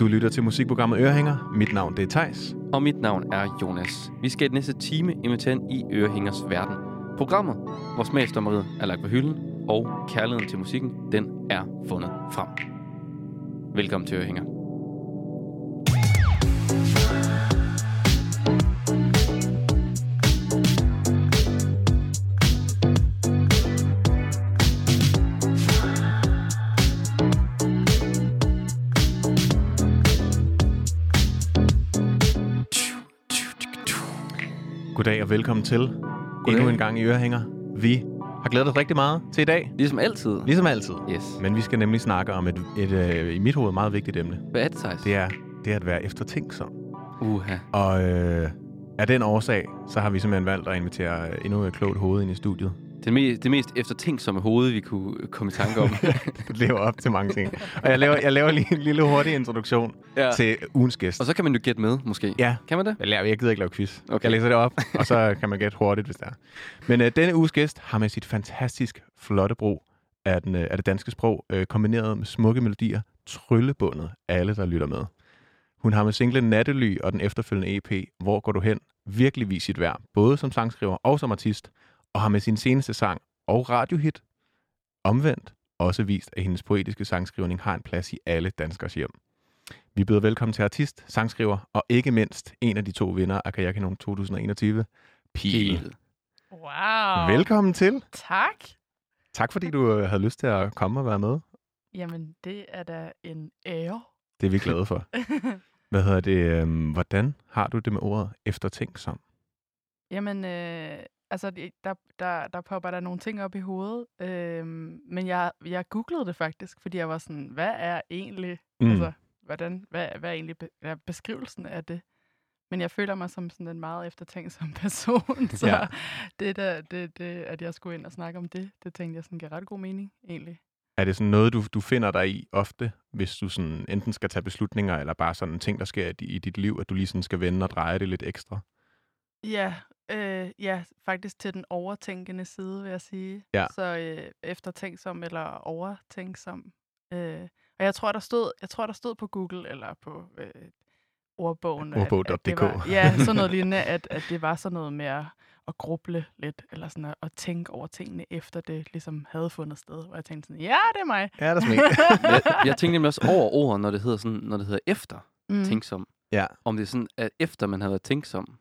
Du lytter til musikprogrammet Ørehænger. Mit navn det er Tejs. Og mit navn er Jonas. Vi skal i den næste time invitere ind i Ørehængers verden. Programmet, hvor smagsdommeriet er lagt på hylden, og kærligheden til musikken, den er fundet frem. Velkommen til Ørehænger. Goddag og velkommen til Goddag. endnu en gang i Ørehænger. Vi har glædet os rigtig meget til i dag, Ligesom altid. ligesom altid. Yes. Men vi skal nemlig snakke om et, et, et i mit hoved meget vigtigt emne. Hvad er det, Thijs? Det er det er at være eftertænksom. Uha. Og øh, af den årsag, så har vi simpelthen valgt at invitere endnu et klogt hoved ind i studiet. Det, me- det mest eftertænksomme hoved, vi kunne komme i tanke om. Det lever op til mange ting. Og jeg laver, jeg laver lige en lille hurtig introduktion ja. til ugens gæst. Og så kan man jo gætte med, måske. Ja, Kan man det? jeg, laver, jeg gider ikke lave quiz. Okay. Jeg læser det op, og så kan man gætte hurtigt, hvis det er. Men øh, denne uges gæst har med sit fantastisk flotte brug af, den, øh, af det danske sprog, øh, kombineret med smukke melodier, tryllebundet alle, der lytter med. Hun har med singlen Nattely og den efterfølgende EP, Hvor går du hen, virkelig vist sit værd, både som sangskriver og som artist, og har med sin seneste sang og radiohit, omvendt, også vist, at hendes poetiske sangskrivning har en plads i alle danskers hjem. Vi byder velkommen til artist, sangskriver og ikke mindst en af de to vinder af Kajakinon 2021, Pil. Pil. Wow. Velkommen til. Tak. Tak fordi du øh, havde lyst til at komme og være med. Jamen, det er da en ære. Det er vi glade for. Hvad hedder det? øhm, hvordan har du det med ordet eftertænksom? Jamen, øh, altså, der, der, der popper der nogle ting op i hovedet. Øh, men jeg, jeg googlede det faktisk, fordi jeg var sådan, hvad er egentlig, Mm. mm. altså, hvordan, hvad, hvad er egentlig be, er beskrivelsen af det? Men jeg føler mig som sådan en meget eftertænksom person, så Ja. det, der, det, det, at jeg skulle ind og snakke om det, det tænkte jeg sådan gav ret god mening, egentlig. Er det sådan noget, du, du finder dig i ofte, hvis du sådan enten skal tage beslutninger, eller bare sådan ting, der sker i, i dit liv, at du lige sådan skal vende og dreje det lidt ekstra? Ja, øh, ja, faktisk til den overtænkende side, vil jeg sige. Ja. Så øh, eftertænksom eller overtænksom. Øh, og jeg tror, der stod, jeg tror, der stod på Google eller på øh, ordbogen. det Ordbog.dk. Ja, sådan noget lignende, at, at det var sådan noget med at, at gruble lidt, eller sådan at, at tænke over tingene, efter det ligesom havde fundet sted. Og jeg tænkte sådan, ja, det er mig. Ja, der er jeg, jeg tænkte nemlig også over ord, når det hedder, sådan, når det hedder efter Mm. tænksom. ja, Om det er sådan, at efter man har været tænksom.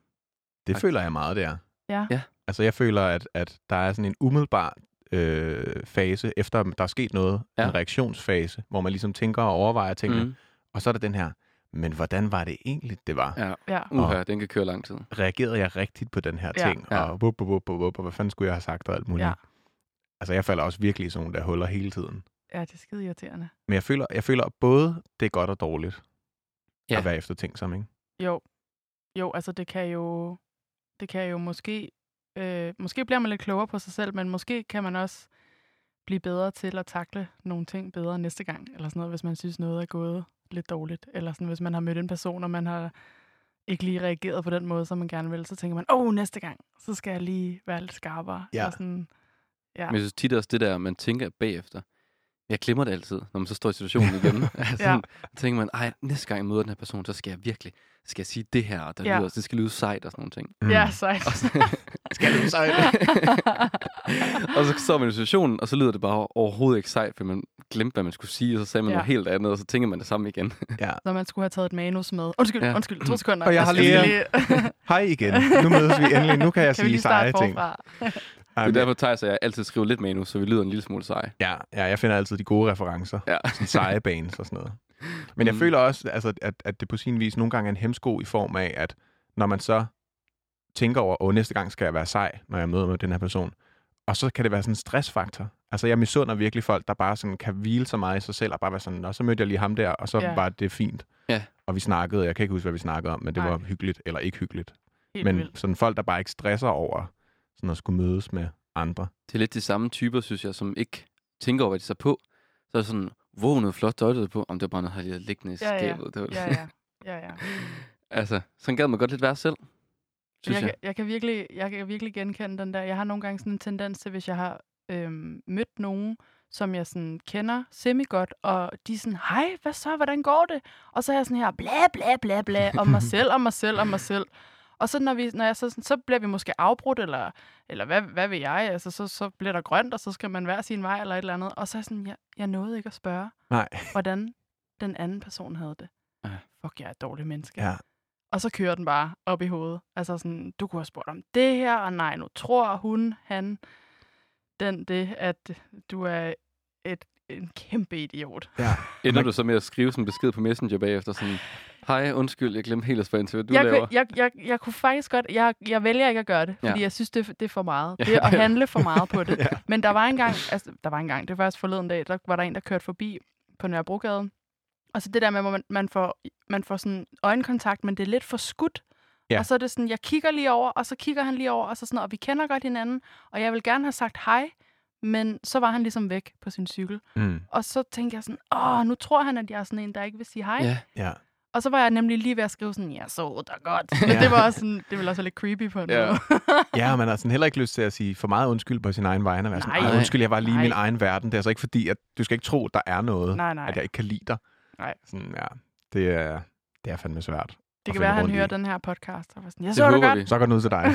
Det føler jeg meget, det er. Ja. Ja. Altså, jeg føler, at, at der er sådan en umiddelbar øh, fase, efter der er sket noget, ja. En reaktionsfase, hvor man ligesom tænker og overvejer tingene, mm. Og så er der den her, men hvordan var det egentlig, det var? Ja. Ja. Uha, den kan køre lang tid. Reagerede jeg rigtigt på den her Ja. ting? Ja. Og, wup, wup, wup, wup, og hvad fanden skulle jeg have sagt og alt muligt? Ja. Altså, jeg falder også virkelig i sådan nogle der huller hele tiden. ja, det er skide irriterende. Men jeg føler, jeg føler både, det er godt og dårligt Ja. at være eftertænksom, ikke? Jo, jo, altså det kan jo, det kan jo måske, øh, måske bliver man lidt klogere på sig selv, men måske kan man også blive bedre til at takle nogle ting bedre næste gang, eller sådan noget, hvis man synes noget er gået lidt dårligt, eller sådan, hvis man har mødt en person, og man har ikke lige reageret på den måde, som man gerne vil, så tænker man, åh, oh, næste gang, så skal jeg lige være lidt skarpere. Ja. Eller sådan, ja. Men jeg synes tit også, det der, man tænker bagefter. Jeg glemmer det altid, når man så står i situationen igen. altså, ja. tænker man, ej, næste gang jeg møder den her person, så skal jeg virkelig, skal jeg sige det her, og der Ja. lyder, det skal lyde sejt og sådan nogle ting. Mm. Ja, sejt. Skal du sejt? og så står man i situationen, og så lyder det bare overhovedet ikke sejt, fordi man glemte, hvad man skulle sige, og så sagde man Ja. noget helt andet, og så tænker man det samme igen. ja. Når man skulle have taget et manus med. Undskyld, Ja. undskyld, to sekunder. Og jeg har lige- Hej igen. Nu mødes vi endelig. Nu kan jeg kan vi sige lige seje ting. Forfra? Det er derfor, Thijs og jeg altid skriver lidt manus, så vi lyder en lille smule seje. Ja, ja, jeg finder altid de gode referencer. Ja. Sådan seje banes og sådan noget. Men jeg Mm. føler også, altså, at, at det på sin vis nogle gange er en hemsko i form af, at når man så tænker over, åh, næste gang skal jeg være sej, når jeg møder med den her person. Og så kan det være sådan en stressfaktor. Altså, jeg misunder virkelig folk, der bare sådan kan hvile så meget i sig selv, og bare være sådan, og så mødte jeg lige ham der, og så Ja. var det fint. Ja. Og vi snakkede, jeg kan ikke huske, hvad vi snakkede om, men det Nej. var hyggeligt, eller ikke hyggeligt. Helt men vildt. sådan folk, der bare ikke stresser over sådan at skulle mødes med andre. Det er lidt de samme typer, synes jeg, som ikke tænker over, hvad de så på. Så er det sådan, wow, noget flot tøj, på. Om det var bare noget, jeg havde liggende i Ja, ja. skabet. Det var, Ja, ja. ja, ja. altså, sådan gad man godt lidt være selv, synes jeg, jeg. Kan, jeg, kan virkelig, jeg kan virkelig genkende den der. Jeg har nogle gange sådan en tendens til, hvis jeg har øhm, mødt nogen, som jeg sådan kender semi-godt, og de er sådan, hej, hvad så, hvordan går det? Og så er jeg sådan her, bla bla bla bla, om mig selv, om mig selv, om mig selv. Og så når, vi, når jeg så, sådan, så bliver vi måske afbrudt, eller, eller hvad, hvad vil jeg? Altså, så, så bliver der grønt, og så skal man hver sin vej, eller et eller andet. Og så er jeg sådan, jeg, jeg nåede ikke at spørge, Nej. hvordan den anden person havde det. Ja. Fuck, jeg er et dårligt menneske. Ja. Og så kører den bare op i hovedet. Altså sådan, du kunne have spurgt om det her, og nej, nu tror hun, han, den, det, at du er et, en kæmpe idiot. Ja. Ender du så med at skrive sådan en besked på Messenger bagefter, sådan, hej, undskyld, jeg glemte helt at spørge ind til, hvad du jeg, laver. jeg, jeg, jeg kunne faktisk godt, jeg, jeg vælger ikke at gøre det, Ja. fordi jeg synes, det, er- det er for meget. Ja. Det er at handle for meget på det. Ja. Men der var engang, altså der var engang, det var faktisk forleden dag, der var der en, der kørte forbi på Nørrebrogade. Og så det der med, hvor man, man får, man får sådan øjenkontakt, men det er lidt for skudt. Ja. Og så er det sådan, jeg kigger lige over, og så kigger han lige over, og så sådan, og vi kender godt hinanden, og jeg vil gerne have sagt hej, men så var han ligesom væk på sin cykel. Mm. Og så tænkte jeg sådan, åh, nu tror han, at jeg er sådan en, der ikke vil sige hej. Ja, Ja. Og så var jeg nemlig lige ved at skrive sådan, jeg så dig godt. Men Ja. det var også sådan, det var også lidt creepy på en Ja. måde. ja, og man har sådan heller ikke lyst til at sige for meget undskyld på sin egen vegne. og Være sådan, Nej. "Ej, undskyld, jeg var lige i min egen verden. Det er altså ikke fordi, at du skal ikke tro, der er noget, nej, nej. at jeg ikke kan lide dig. Nej. Sådan, ja, det er, det er fandme svært. Det at kan være, at han hører i. den her podcast. Og sådan, jeg Det så dig håber godt. vi. Så går den ud til dig.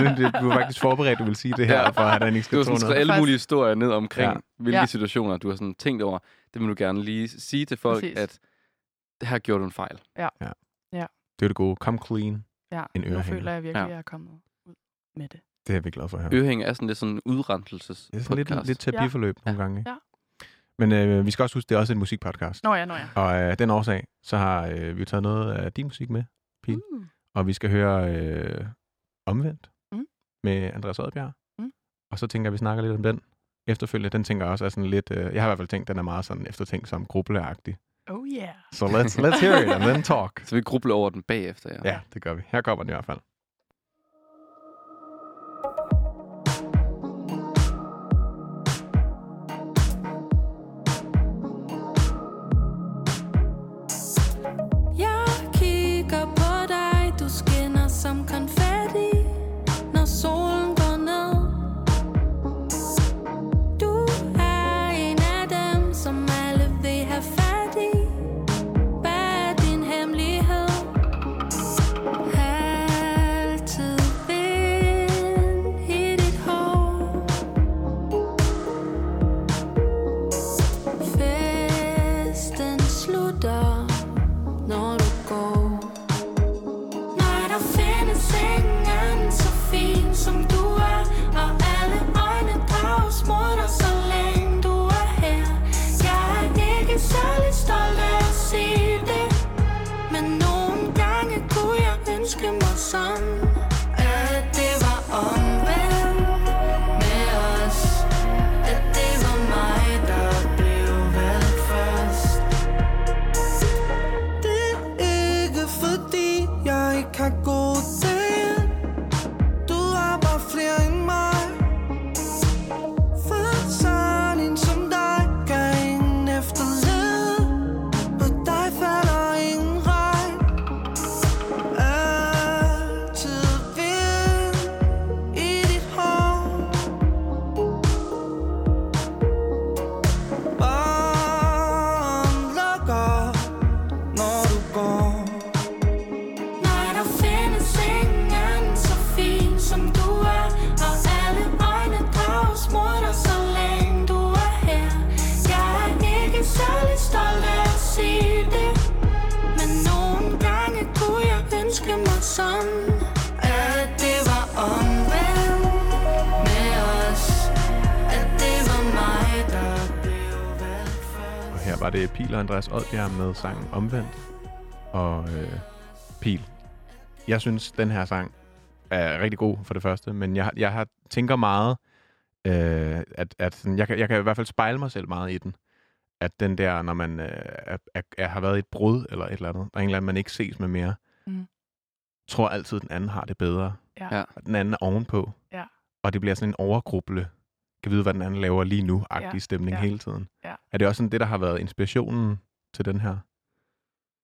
det, det, du var faktisk forberedt, du vil sige det her, for at han ikke Du skal har tro sådan skrevet alle mulige historier ned omkring, Ja. hvilke Ja. situationer du har sådan tænkt over. Det vil du gerne lige sige til folk, Præcis. at det her gjorde du en fejl. Det er det gode. Come clean. Ja, En nu ørehænger. føler jeg virkelig, Ja. at jeg er kommet ud med det. Det er vi glade for at høre. Er sådan lidt sådan en udrenselses Det er sådan lidt, podcast. lidt terapiforløb ja. nogle gange. Ikke? Ja. Men øh, vi skal også huske, det er også en musikpodcast. Nå ja, nå ja. Og af den årsag, så har øh, vi jo taget noget af din musik med. Pil. Mm. Og vi skal høre øh, Omvendt Mm. med Andreas Oddbjerg. Mm. Og så tænker jeg, at vi snakker lidt om den efterfølgende. Den tænker jeg også er sådan lidt... Øh, jeg har i hvert fald tænkt, den er meget sådan eftertænkt som gruppeagtig. Oh yeah. Så let's, let's hear it and then talk. Så vi grubler over den bagefter, ja. Ja, det gør vi. Her kommer den i hvert fald. Var det Pil og Andreas Oddbjerg med sangen Omvendt. Og øh, Pil, jeg synes, den her sang er rigtig god for det første, men jeg, jeg har, tænker meget, øh, at, at sådan, jeg, kan, jeg kan i hvert fald spejle mig selv meget i den. At den der, når man øh, er, er, er, har været i et brud eller et eller andet, og en eller anden, man ikke ses med mere, Mm. tror altid, den anden har det bedre. Ja. Ja. Og den anden er ovenpå. Ja. Og det bliver sådan en overgruble, kan vide, hvad den anden laver lige nu, agtig Ja. stemning Ja. hele tiden. Ja. Er det også sådan det, der har været inspirationen til den her?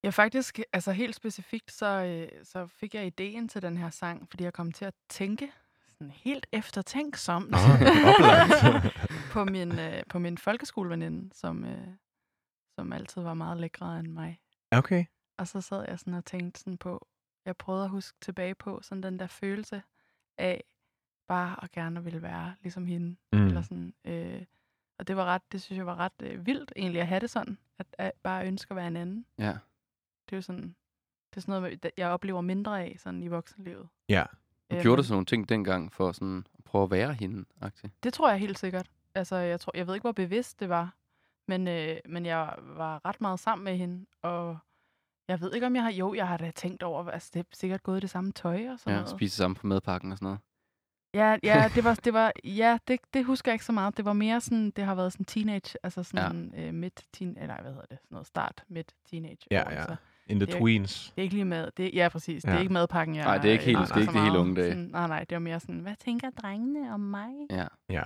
Ja, faktisk, altså helt specifikt, så, øh, så fik jeg ideen til den her sang, fordi jeg kom til at tænke sådan helt eftertænksomt oplagt. på min, øh, på min folkeskoleveninde, som, øh, som altid var meget lækre end mig. okay. Og så sad jeg sådan og tænkte sådan på, jeg prøvede at huske tilbage på sådan den der følelse af bare at gerne ville være ligesom hende. Mm. Eller sådan, øh, og det var ret, det synes jeg var ret øh, vildt egentlig at have det sådan, at, at bare ønske at være en anden. Ja. Det er jo sådan, det er sådan noget, jeg oplever mindre af sådan i voksenlivet. Ja. Du Øh, gjorde men- du sådan nogle ting dengang for sådan at prøve at være hende, -agtig? Det tror jeg helt sikkert. Altså, jeg, tror, jeg ved ikke, hvor bevidst det var, men, øh, men jeg var ret meget sammen med hende, og jeg ved ikke, om jeg har... Jo, jeg har da tænkt over, altså det er sikkert gået i det samme tøj og sådan Ja, noget. spise sammen på madpakken og sådan noget. Ja, ja, det var, det var, ja det, det husker jeg ikke så meget. Det var mere sådan, det har været sådan teenage, altså sådan ja. øh, midt teen, eller hvad hedder det, sådan noget start, midt teenage. Ja, år, ja. altså. In the Det er- tweens. Det er ikke lige med, det, ja præcis, det Ja. er ikke madpakken, jeg Nej, det er ikke helt- elsker det er så ikke de helt unge dage. Sådan, nej, nej, det var mere sådan, hvad tænker drengene om mig? Ja. Ja.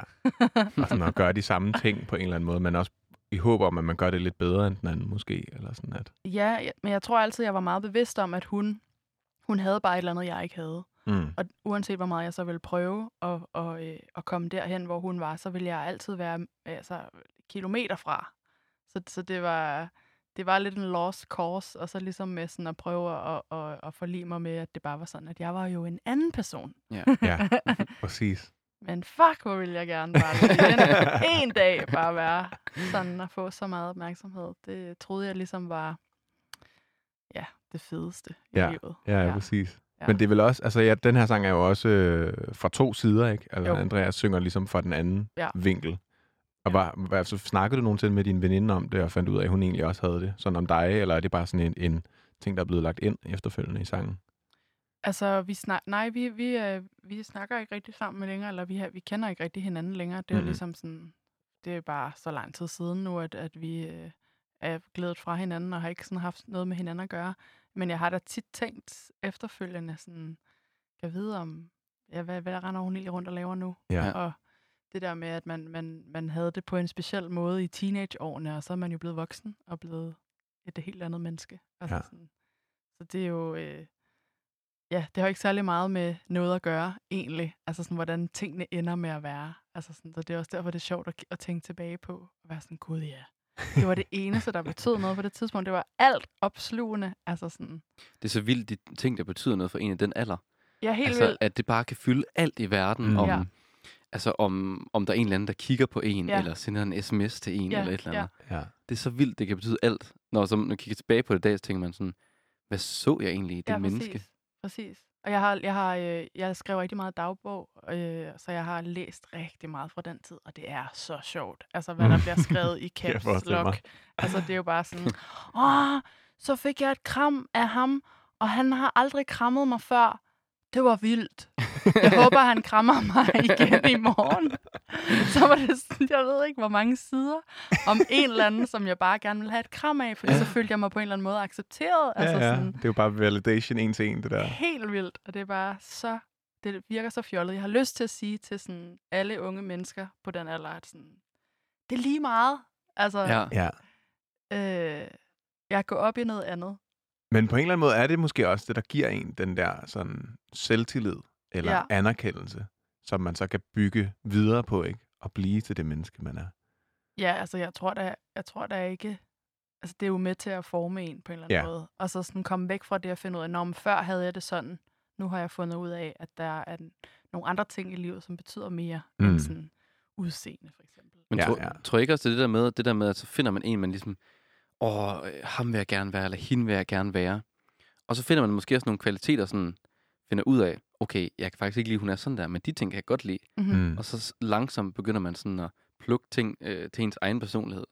Og sådan at gøre de samme ting på en eller anden måde, men også i håb om, at man gør det lidt bedre end den anden måske. Eller sådan at. Ja, ja, men jeg tror altid, jeg var meget bevidst om, at hun, hun havde bare et eller andet, jeg ikke havde. Mm. Og uanset hvor meget jeg så ville prøve at, at, øh, at komme derhen, hvor hun var, så ville jeg altid være altså, kilometer fra. Så, så det var det var lidt en lost cause, og så ligesom med sådan at prøve at, at, at forlige mig med, at det bare var sådan, at jeg var jo en anden person. Ja, præcis. Men fuck, hvor ville jeg gerne bare en dag bare være sådan og få så meget opmærksomhed. Det troede jeg ligesom var ja, det fedeste i Ja, livet. Ja, ja, Ja. præcis. Ja. Men det er vel også, altså ja, den her sang er jo også øh, fra to sider, ikke? Altså, Jo. Andreas synger ligesom fra den anden Ja. vinkel. Og Ja. var, var, så snakkede du nogensinde med din veninde om det, og fandt ud af, at hun egentlig også havde det, sådan om dig, eller er det bare sådan en, en ting, der er blevet lagt ind efterfølgende i sangen? Altså, vi snak, nej, vi, vi, øh, vi snakker ikke rigtig sammen længere, eller vi, vi kender ikke rigtig hinanden længere. Det er mm. ligesom sådan, det er bare så lang tid siden nu, at, at vi øh, er glædet fra hinanden, og har ikke sådan haft noget med hinanden at gøre. Men jeg har da tit tænkt efterfølgende, sådan, jeg ved om, ja, hvad, hvad render hun egentlig rundt og laver nu? Ja. Og det der med, at man, man, man havde det på en speciel måde i teenageårene, og så er man jo blevet voksen og blevet et helt andet menneske. Altså Ja. sådan, så det er jo... Øh, ja, det har ikke særlig meget med noget at gøre, egentlig. Altså sådan, hvordan tingene ender med at være. Altså sådan, så det er også derfor, det er sjovt at, at tænke tilbage på. Og være sådan, gud ja. Det var det eneste, der betød noget på det tidspunkt. Det var alt opslugende. Altså sådan, Det er så vildt, de ting, der betyder noget for en i den alder. ja, helt altså, vildt. at det bare kan fylde alt i verden Mm. om, Ja. altså om, om der er en eller anden, der kigger på en, Ja. eller sender en sms til en, Ja, eller et eller andet. Ja. Det er så vildt, det kan betyde alt. Når så, når man kigger tilbage på det i dag, så tænker man sådan, hvad så jeg egentlig i det ja, menneske? Præcis, præcis. Og jeg har, jeg har, øh, jeg skrev rigtig meget dagbog, øh, så jeg har læst rigtig meget fra den tid, og det er så sjovt. Altså, hvad der bliver skrevet i caps lock. Altså, det er jo bare sådan, åh, så fik jeg et kram af ham, og han har aldrig krammet mig før. Det var vildt. Jeg håber, han krammer mig igen i morgen. Så var det sådan, jeg ved ikke, hvor mange sider om en eller anden, som jeg bare gerne vil have et kram af, fordi så følte jeg mig på en eller anden måde accepteret. Ja, Altså ja. sådan, Det er jo bare validation en til en, det der. helt vildt, og det er bare så, det virker så fjollet. Jeg har lyst til at sige til sådan alle unge mennesker på den alder, at sådan, det er lige meget. Altså, Ja. Ja. øh, jeg går op i noget andet. Men på en eller anden måde er det måske også det, der giver en den der sådan selvtillid eller Ja. anerkendelse, som man så kan bygge videre på, ikke? Og blive til det menneske, man er. Ja, altså jeg tror da, jeg tror da ikke, altså det er jo med til at forme en på en eller anden Ja. måde. Og så sådan komme væk fra det og finde ud af, når før havde jeg det sådan, nu har jeg fundet ud af, at der er en- nogle andre ting i livet, som betyder mere mm. Mm. end sådan udseende, for eksempel. Men Ja, tror, ja. tror jeg ikke også, det er det der med, det der med, at så finder man en, man ligesom, åh, øh, ham vil jeg gerne være, eller hende vil jeg gerne være. Og så finder man måske også nogle kvaliteter, sådan finder ud af, okay, jeg kan faktisk ikke lide, hun er sådan der, men de ting kan jeg godt lide. Mm-hmm. Mm. Og så langsomt begynder man sådan at plukke ting øh, til ens egen personlighed.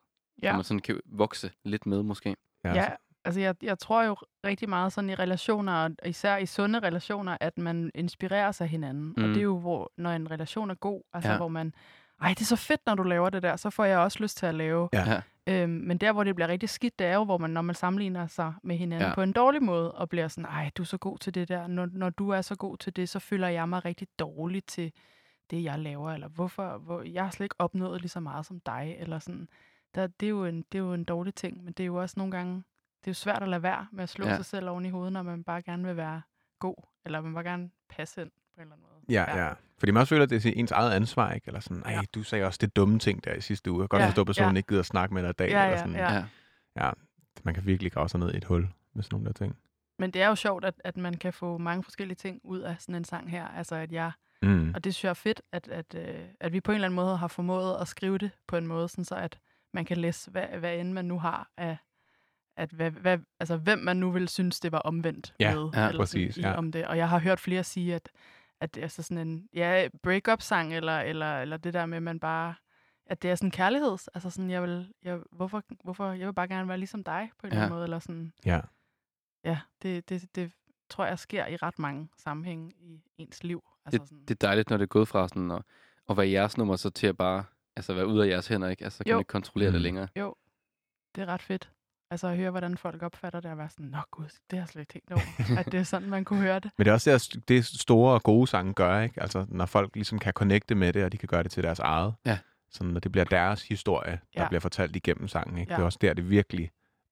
Ja. Ja. Så man sådan kan vokse lidt med, måske. Ja, altså jeg, jeg tror jo rigtig meget sådan i relationer, og især i sunde relationer, at man inspirerer sig hinanden. Mm. Og Mm. det er jo, hvor, når en relation er god, altså Ja. ja. hvor man, ej, det er så fedt, når du laver det der, så får jeg også lyst til at lave. Ja. Øhm, men der, hvor det bliver rigtig skidt, det er jo, hvor man, når man sammenligner sig med hinanden Ja. på en dårlig måde, og bliver sådan, ej, du er så god til det der. Når, når du er så god til det, så føler jeg mig rigtig dårlig til det, jeg laver. Eller hvorfor, hvor, jeg har slet ikke opnået lige så meget som dig. Eller sådan. Der, det, er jo en, det er jo en dårlig ting, men det er jo også nogle gange, det er jo svært at lade være med at slå ja. sig selv oven i hovedet, når man bare gerne vil være god, eller man bare gerne passe ind på en eller anden måde. Ja, ja. Fordi man også føler, at det er ens eget ansvar, ikke? Eller sådan, ej, Ja. du sagde også det dumme ting der i sidste uge. Jeg kan godt Ja, forstå, at personen ja. ikke gider at snakke med dig i dag. Ja, eller ja, sådan. ja. Ja. ja. Man kan virkelig grave sig ned i et hul med sådan nogle der ting. Men det er jo sjovt, at, at man kan få mange forskellige ting ud af sådan en sang her. Altså, at jeg, Mm. og det synes jeg er fedt, at, at, øh, at vi på en eller anden måde har formået at skrive det på en måde, sådan så at man kan læse, hvad, hvad end man nu har af, at hvad, hvad, altså, hvem man nu vil synes, det var omvendt Ja, med. ja, eller præcis, i, ja. om det. Og jeg har hørt flere sige, at, at det er så sådan en ja, break-up-sang, eller, eller, eller det der med, at man bare at det er sådan kærligheds, altså sådan, jeg vil, jeg, hvorfor, hvorfor, jeg vil bare gerne være ligesom dig, på en eller Ja. anden måde, eller sådan, Ja. ja, det, det, det tror jeg sker i ret mange sammenhænge i ens liv. Altså sådan, Det er dejligt, når det er gået fra sådan at, at være jeres nummer, så til at bare altså være ude af jeres hænder, ikke? Altså, så kan Jo. ikke kontrollere det Mm. længere. det er ret fedt. Altså at høre, hvordan folk opfatter det, og være sådan, nå gud, det har jeg slet ikke tænkt over. at det er sådan, man kunne høre det. Men det er også det, det store og gode sange gør, ikke? Altså, når folk ligesom kan connecte med det, og de kan gøre det til deres eget. Ja. Sådan, når det bliver deres historie, der Ja. bliver fortalt igennem sangen, ikke? Ja. Det er også der, det virkelig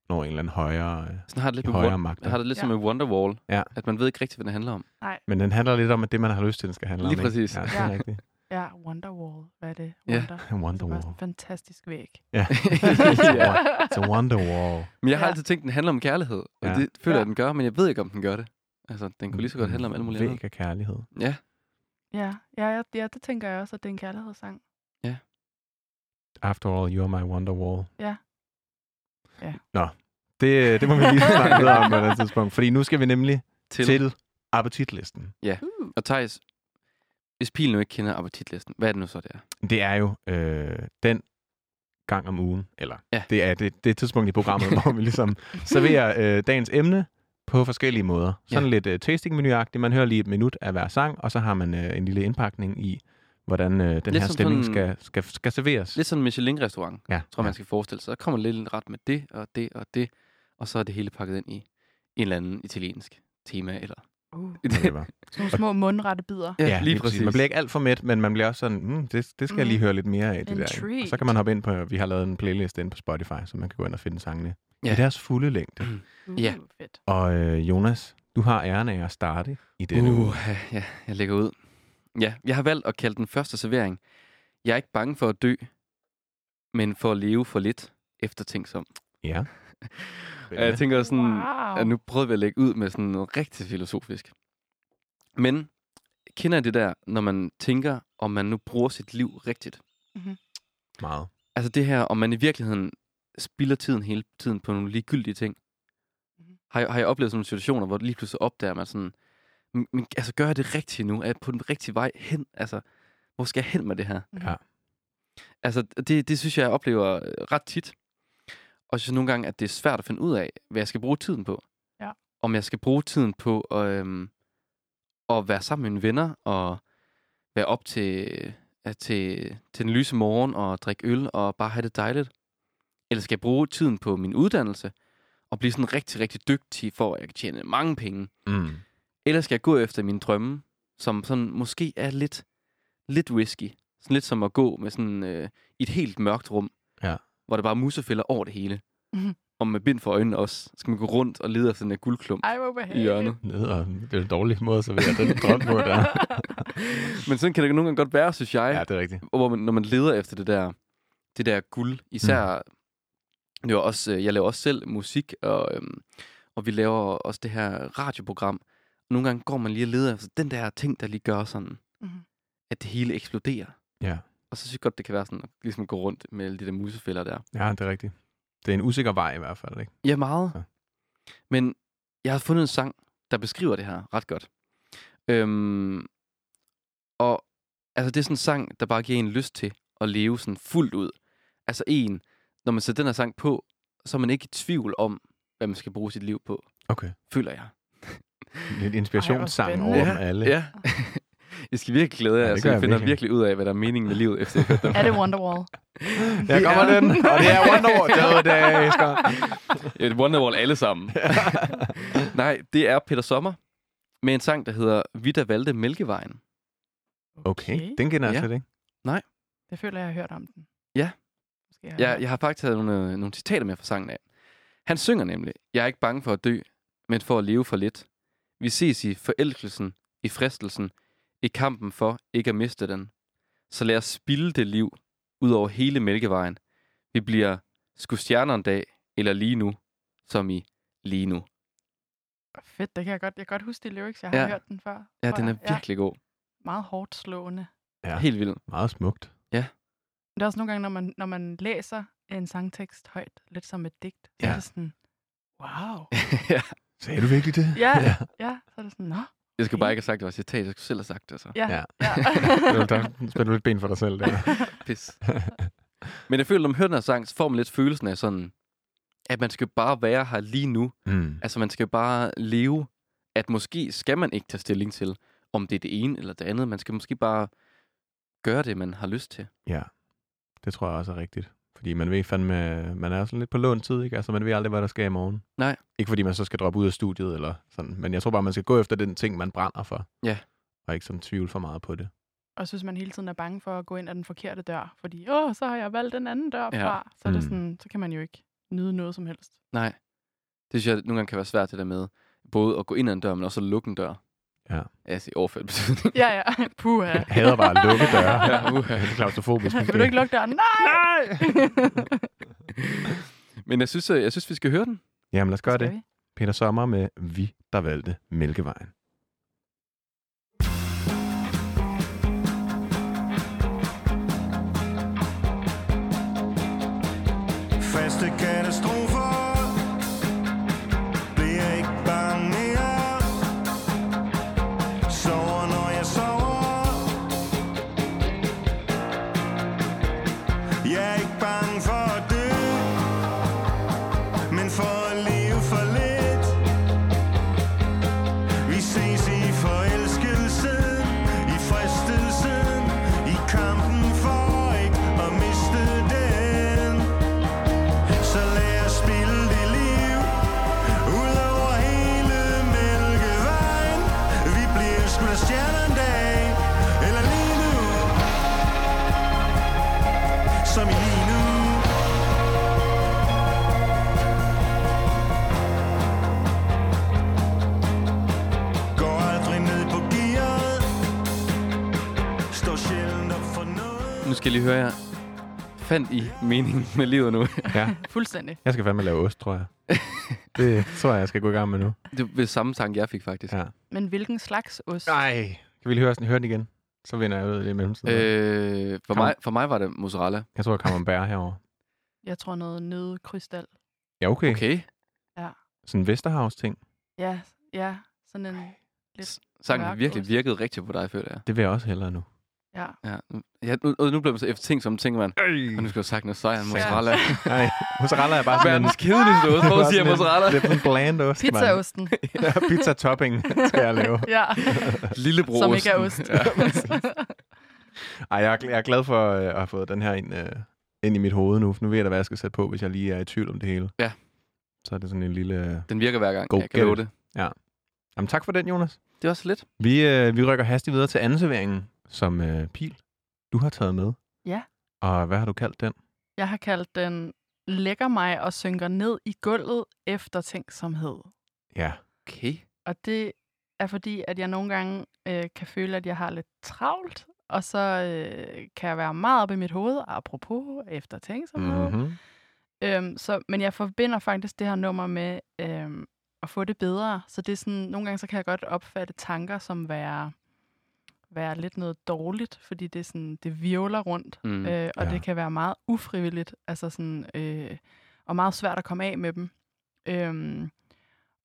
når en eller anden højere... øh, Sådan har det lidt højere jeg har det lidt som Ja. med Wonderwall, Ja. at man ved ikke rigtigt, hvad det handler om. Men den handler lidt om, at det, man har lyst til, den skal handle Lige om. præcis. Ikke? Ja, det er Ja. rigtigt. Ja, Wonderwall. Hvad er det? Ja. Wonder. Det er Wonderwall. bare sådan en fantastisk væg. Ja. ja. It's a Wonderwall. Men jeg har Ja. altid tænkt, at den handler om kærlighed, og Ja. det føler Ja. jeg, at den gør, men jeg ved ikke, om den gør det. Altså, den kunne lige så godt handle om alt muligt andet. Væg af kærlighed. Ja, Ja, ja, ja, ja, det tænker jeg også, at det er en kærlighedssang. After all, you're my Wonderwall. Ja. Ja. Nå, det, det må vi lige snakke videre om på et tidspunkt. Fordi nu skal vi nemlig til. til, appetitlisten. Uh. Og Thijs, hvis pilen nu ikke kender appetitlisten, hvad er det nu så, det er? Det er jo øh, den gang om ugen, eller Ja. det er det, det er tidspunkt i programmet, hvor vi ligesom serverer øh, dagens emne på forskellige måder. Sådan lidt øh, tasting-menuagtigt. Man hører lige et minut af hver sang, og så har man øh, en lille indpakning i, hvordan øh, den Lidt her stemning sådan- skal, skal, skal serveres. Lidt sådan en Michelin-restaurant, ja, tror ja. man skal forestille sig. Så kommer lidt en ret med det, og det, og det, og så er det hele pakket ind i en eller anden italiensk tema, eller... Uh. Whatever. Sådan nogle små mundrette bidder. Ja, lige præcis. Man bliver ikke alt for mæt, men man bliver også sådan, mm, det, det skal jeg lige Mm. høre lidt mere af. Det der, ikke? Og så kan man hoppe ind på, vi har lavet en playlist inde på Spotify, så man kan gå ind og finde sangene Ja. i deres fulde længde. Uh, Ja. Fedt. Og øh, Jonas, du har æren af at starte i denne uge. Uh, ja, jeg lægger ud. Ja, jeg har valgt at kalde den første servering. Jeg er ikke bange for at dø, men for at leve for lidt eftertænksom. Ja. Ja, jeg tænker sådan, Wow. at nu prøvede vi at lægge ud med sådan noget rigtig filosofisk. Men kender I det der, når man tænker, om man nu bruger sit liv rigtigt? Meget. Altså det her, om man i virkeligheden spilder tiden hele tiden på nogle ligegyldige ting. Mhm. Har jeg, har jeg oplevet sådan nogle situationer, hvor lige pludselig opdager man sådan, men, altså gør jeg det rigtige nu? Er jeg på den rigtige vej hen? Altså, hvor skal jeg hen med det her? Mhm. Ja. Altså, det, det synes jeg, jeg oplever ret tit. Og jeg synes nogle gange, at det er svært at finde ud af, hvad jeg skal bruge tiden på. Ja. Om jeg skal bruge tiden på at, øhm, at være sammen med mine venner, og være op til, øh, til, til den lyse morgen, og drikke øl, og bare have det dejligt. Eller skal jeg bruge tiden på min uddannelse, og blive sådan rigtig, rigtig dygtig, for at jeg kan tjene mange penge. Mm. Eller skal jeg gå efter mine drømme, som sådan måske er lidt, lidt risky. Sådan lidt som at gå med sådan øh, i et helt mørkt rum, Ja. Hvor der bare er musefælder over det hele. Mhm. Og med bind for øjnene også, skal man gå rundt og lede efter den her guldklump Ej, hvor i hjørnet. Ned, og det er en dårlig måde at servere den drøm på der. Men sådan kan det nogle gange godt være, synes jeg. ja, det er rigtigt. hvor man, når man leder efter det der, det der guld, især, mm. det var også, øh, jeg laver også selv musik, og, øhm, og vi laver også det her radioprogram. Nogle gange går man lige og leder efter den der ting, der lige gør sådan, Mhm. at det hele eksploderer. Ja. Og så synes jeg godt, det kan være sådan, at ligesom gå rundt med alle de der musefælder der. ja, det er rigtigt. Det er en usikker vej i hvert fald, ikke? Ja, meget. Ja. Men jeg har fundet en sang, der beskriver det her ret godt. Øhm, og altså, det er sådan en sang, der bare giver en lyst til at leve sådan fuldt ud. Altså en, når man sætter den her sang på, så er man ikke i tvivl om, hvad man skal bruge sit liv på, Okay. føler jeg. Lidt inspirationssang spændende. over Ja, dem alle. Ja. jeg skal virkelig glæde jer, Ja, ja, så jeg jeg finder virkelig. virkelig ud af, hvad der er meningen med livet, efter jeg den. Er det Wonderwall? Der kommer Ja. den, og det er Wonderwall. Det er det, jeg elsker. Et Wonderwall alle sammen. Nej, det er Peter Sommer med en sang, der hedder Vi, der valgte Mælkevejen. Okay, den kender jeg Ja. slet ikke. Det føler jeg, jeg har hørt om den. Ja. Måske har Jeg, hørt. jeg har faktisk taget nogle, øh, nogle citater med fra sangen af. Han synger nemlig, Jeg er ikke bange for at dø, men for at leve for lidt. Vi ses i forelskelsen, i fristelsen, i kampen for ikke at miste den. Så lad os spilde det liv ud over hele Mælkevejen. Vi bliver sgu stjerner en dag, eller lige nu, som i lige nu. Fedt, det kan jeg godt. Jeg kan godt huske de lyrics. Jeg har Ja. hørt den før. Ja, den er virkelig god. meget hårdt slående. Ja. Helt vildt. Meget smukt. Det er også nogle gange, når man, når man læser en sangtekst højt, lidt som et digt, så Ja. er det sådan, wow. ja. Sagde du virkelig det? Ja, ja. ja, så er det sådan, nå, Jeg skulle bare ikke have sagt, det var et citat. Jeg skulle selv have sagt det, så. ja. Ja. ja. Du der spænder du lidt ben for dig selv der. Pis. Men jeg føler, når man hører den her sang, så får man lidt følelsen af sådan, at man skal bare være her lige nu. mm. Altså, man skal bare leve. At måske skal man ikke tage stilling til, om det er det ene eller det andet. Man skal måske bare gøre det, man har lyst til. Ja, det tror jeg også er rigtigt. Fordi man ved fandme, man er sådan lidt på lån tid, ikke? Altså, man ved aldrig, hvad der sker i morgen. Nej. Ikke fordi man så skal droppe ud af studiet eller sådan, men jeg tror bare, man skal gå efter den ting, man brænder for. Ja. Og ikke sådan tvivle for meget på det. Og så hvis man hele tiden er bange for at gå ind ad den forkerte dør, fordi, åh, så har jeg valgt den anden dør Ja. fra, så, er det Mm. sådan, så kan man jo ikke nyde noget som helst. Nej. Det synes jeg nogle gange kan være svært det der med, både at gå ind ad en dør, men også at lukke en dør. Ja. Altså i overført betydning. Ja, ja, puha. Jeg hader bare at lukke døre. Ja, uha. Jeg er klaustrofobisk. Vil du ikke lukke døren? Nej! Men jeg synes, øh, jeg synes, vi skal høre den. Jamen lad os gøre Skal det. vi? Peter Sommer med Vi, der valgte Mælkevejen. Faste katastrofer skal lige høre jer. Fandt I mening med livet nu? Ja, Fuldstændig. jeg skal fandme lave ost, tror jeg. Det tror jeg, jeg skal gå i gang med nu. Det var samme sang, jeg fik faktisk. Ja. Men hvilken slags ost? Nej. Kan vi lige høre, høre den igen? Så vinder jeg ud i det mellemtiden. Øh. For, Kom. mig, for mig var det mozzarella. Jeg tror, jeg kommer bær herover. Jeg tror noget nødkrystal. Ja, okay. okay. Okay. Sådan en Vesterhavs-ting. Ja, ja, sådan en lidt, Sangen Mørk virkelig ost. virkede rigtigt på dig, føler jeg. Det vil jeg også hellere nu. Ja. Ja, ja nu, og nu blev man så efter ting, som tænker man, og nu skal jeg sagt noget sejr, Ja. mozzarella. Nej, mozzarella er bare sådan en... Verdens kedeligste ost. Prøv at sige Bare sådan en- mozzarella. Det er sådan en bland ost. Pizzaosten. Ja, pizza topping skal jeg lave. ja, Lillebro som ikke er ost. Ja. Ej, jeg er, jeg er glad for øh, at have fået den her ind, øh, ind i mit hoved nu. For nu ved jeg da, hvad jeg skal sætte på, hvis jeg lige er i tvivl om det hele. Ja. Så er det sådan en lille... Øh... Den virker hver gang, Go jeg kan love det. Jamen, tak for den, Jonas. Det er også lidt. Vi, øh, vi rykker hastigt videre til anden serveringen, som øh, Pil, du har taget med. Ja. Og hvad har du kaldt den? Jeg har kaldt den Lægger mig og synker ned i gulvet efter tænksomhed. Ja. Okay. Og det er fordi, at jeg nogle gange øh, kan føle, at jeg har lidt travlt, og så øh, kan jeg være meget op i mit hoved, apropos efter tænksomhed. Mm-hmm. Øhm, så, men jeg forbinder faktisk det her nummer med øhm, at få det bedre. Så det er sådan, nogle gange så kan jeg godt opfatte tanker som være, være lidt noget dårligt, fordi det, er sådan, det virvler rundt, Mm. øh, og ja. det kan være meget ufrivilligt, altså sådan, øh, og meget svært at komme af med dem. Øhm,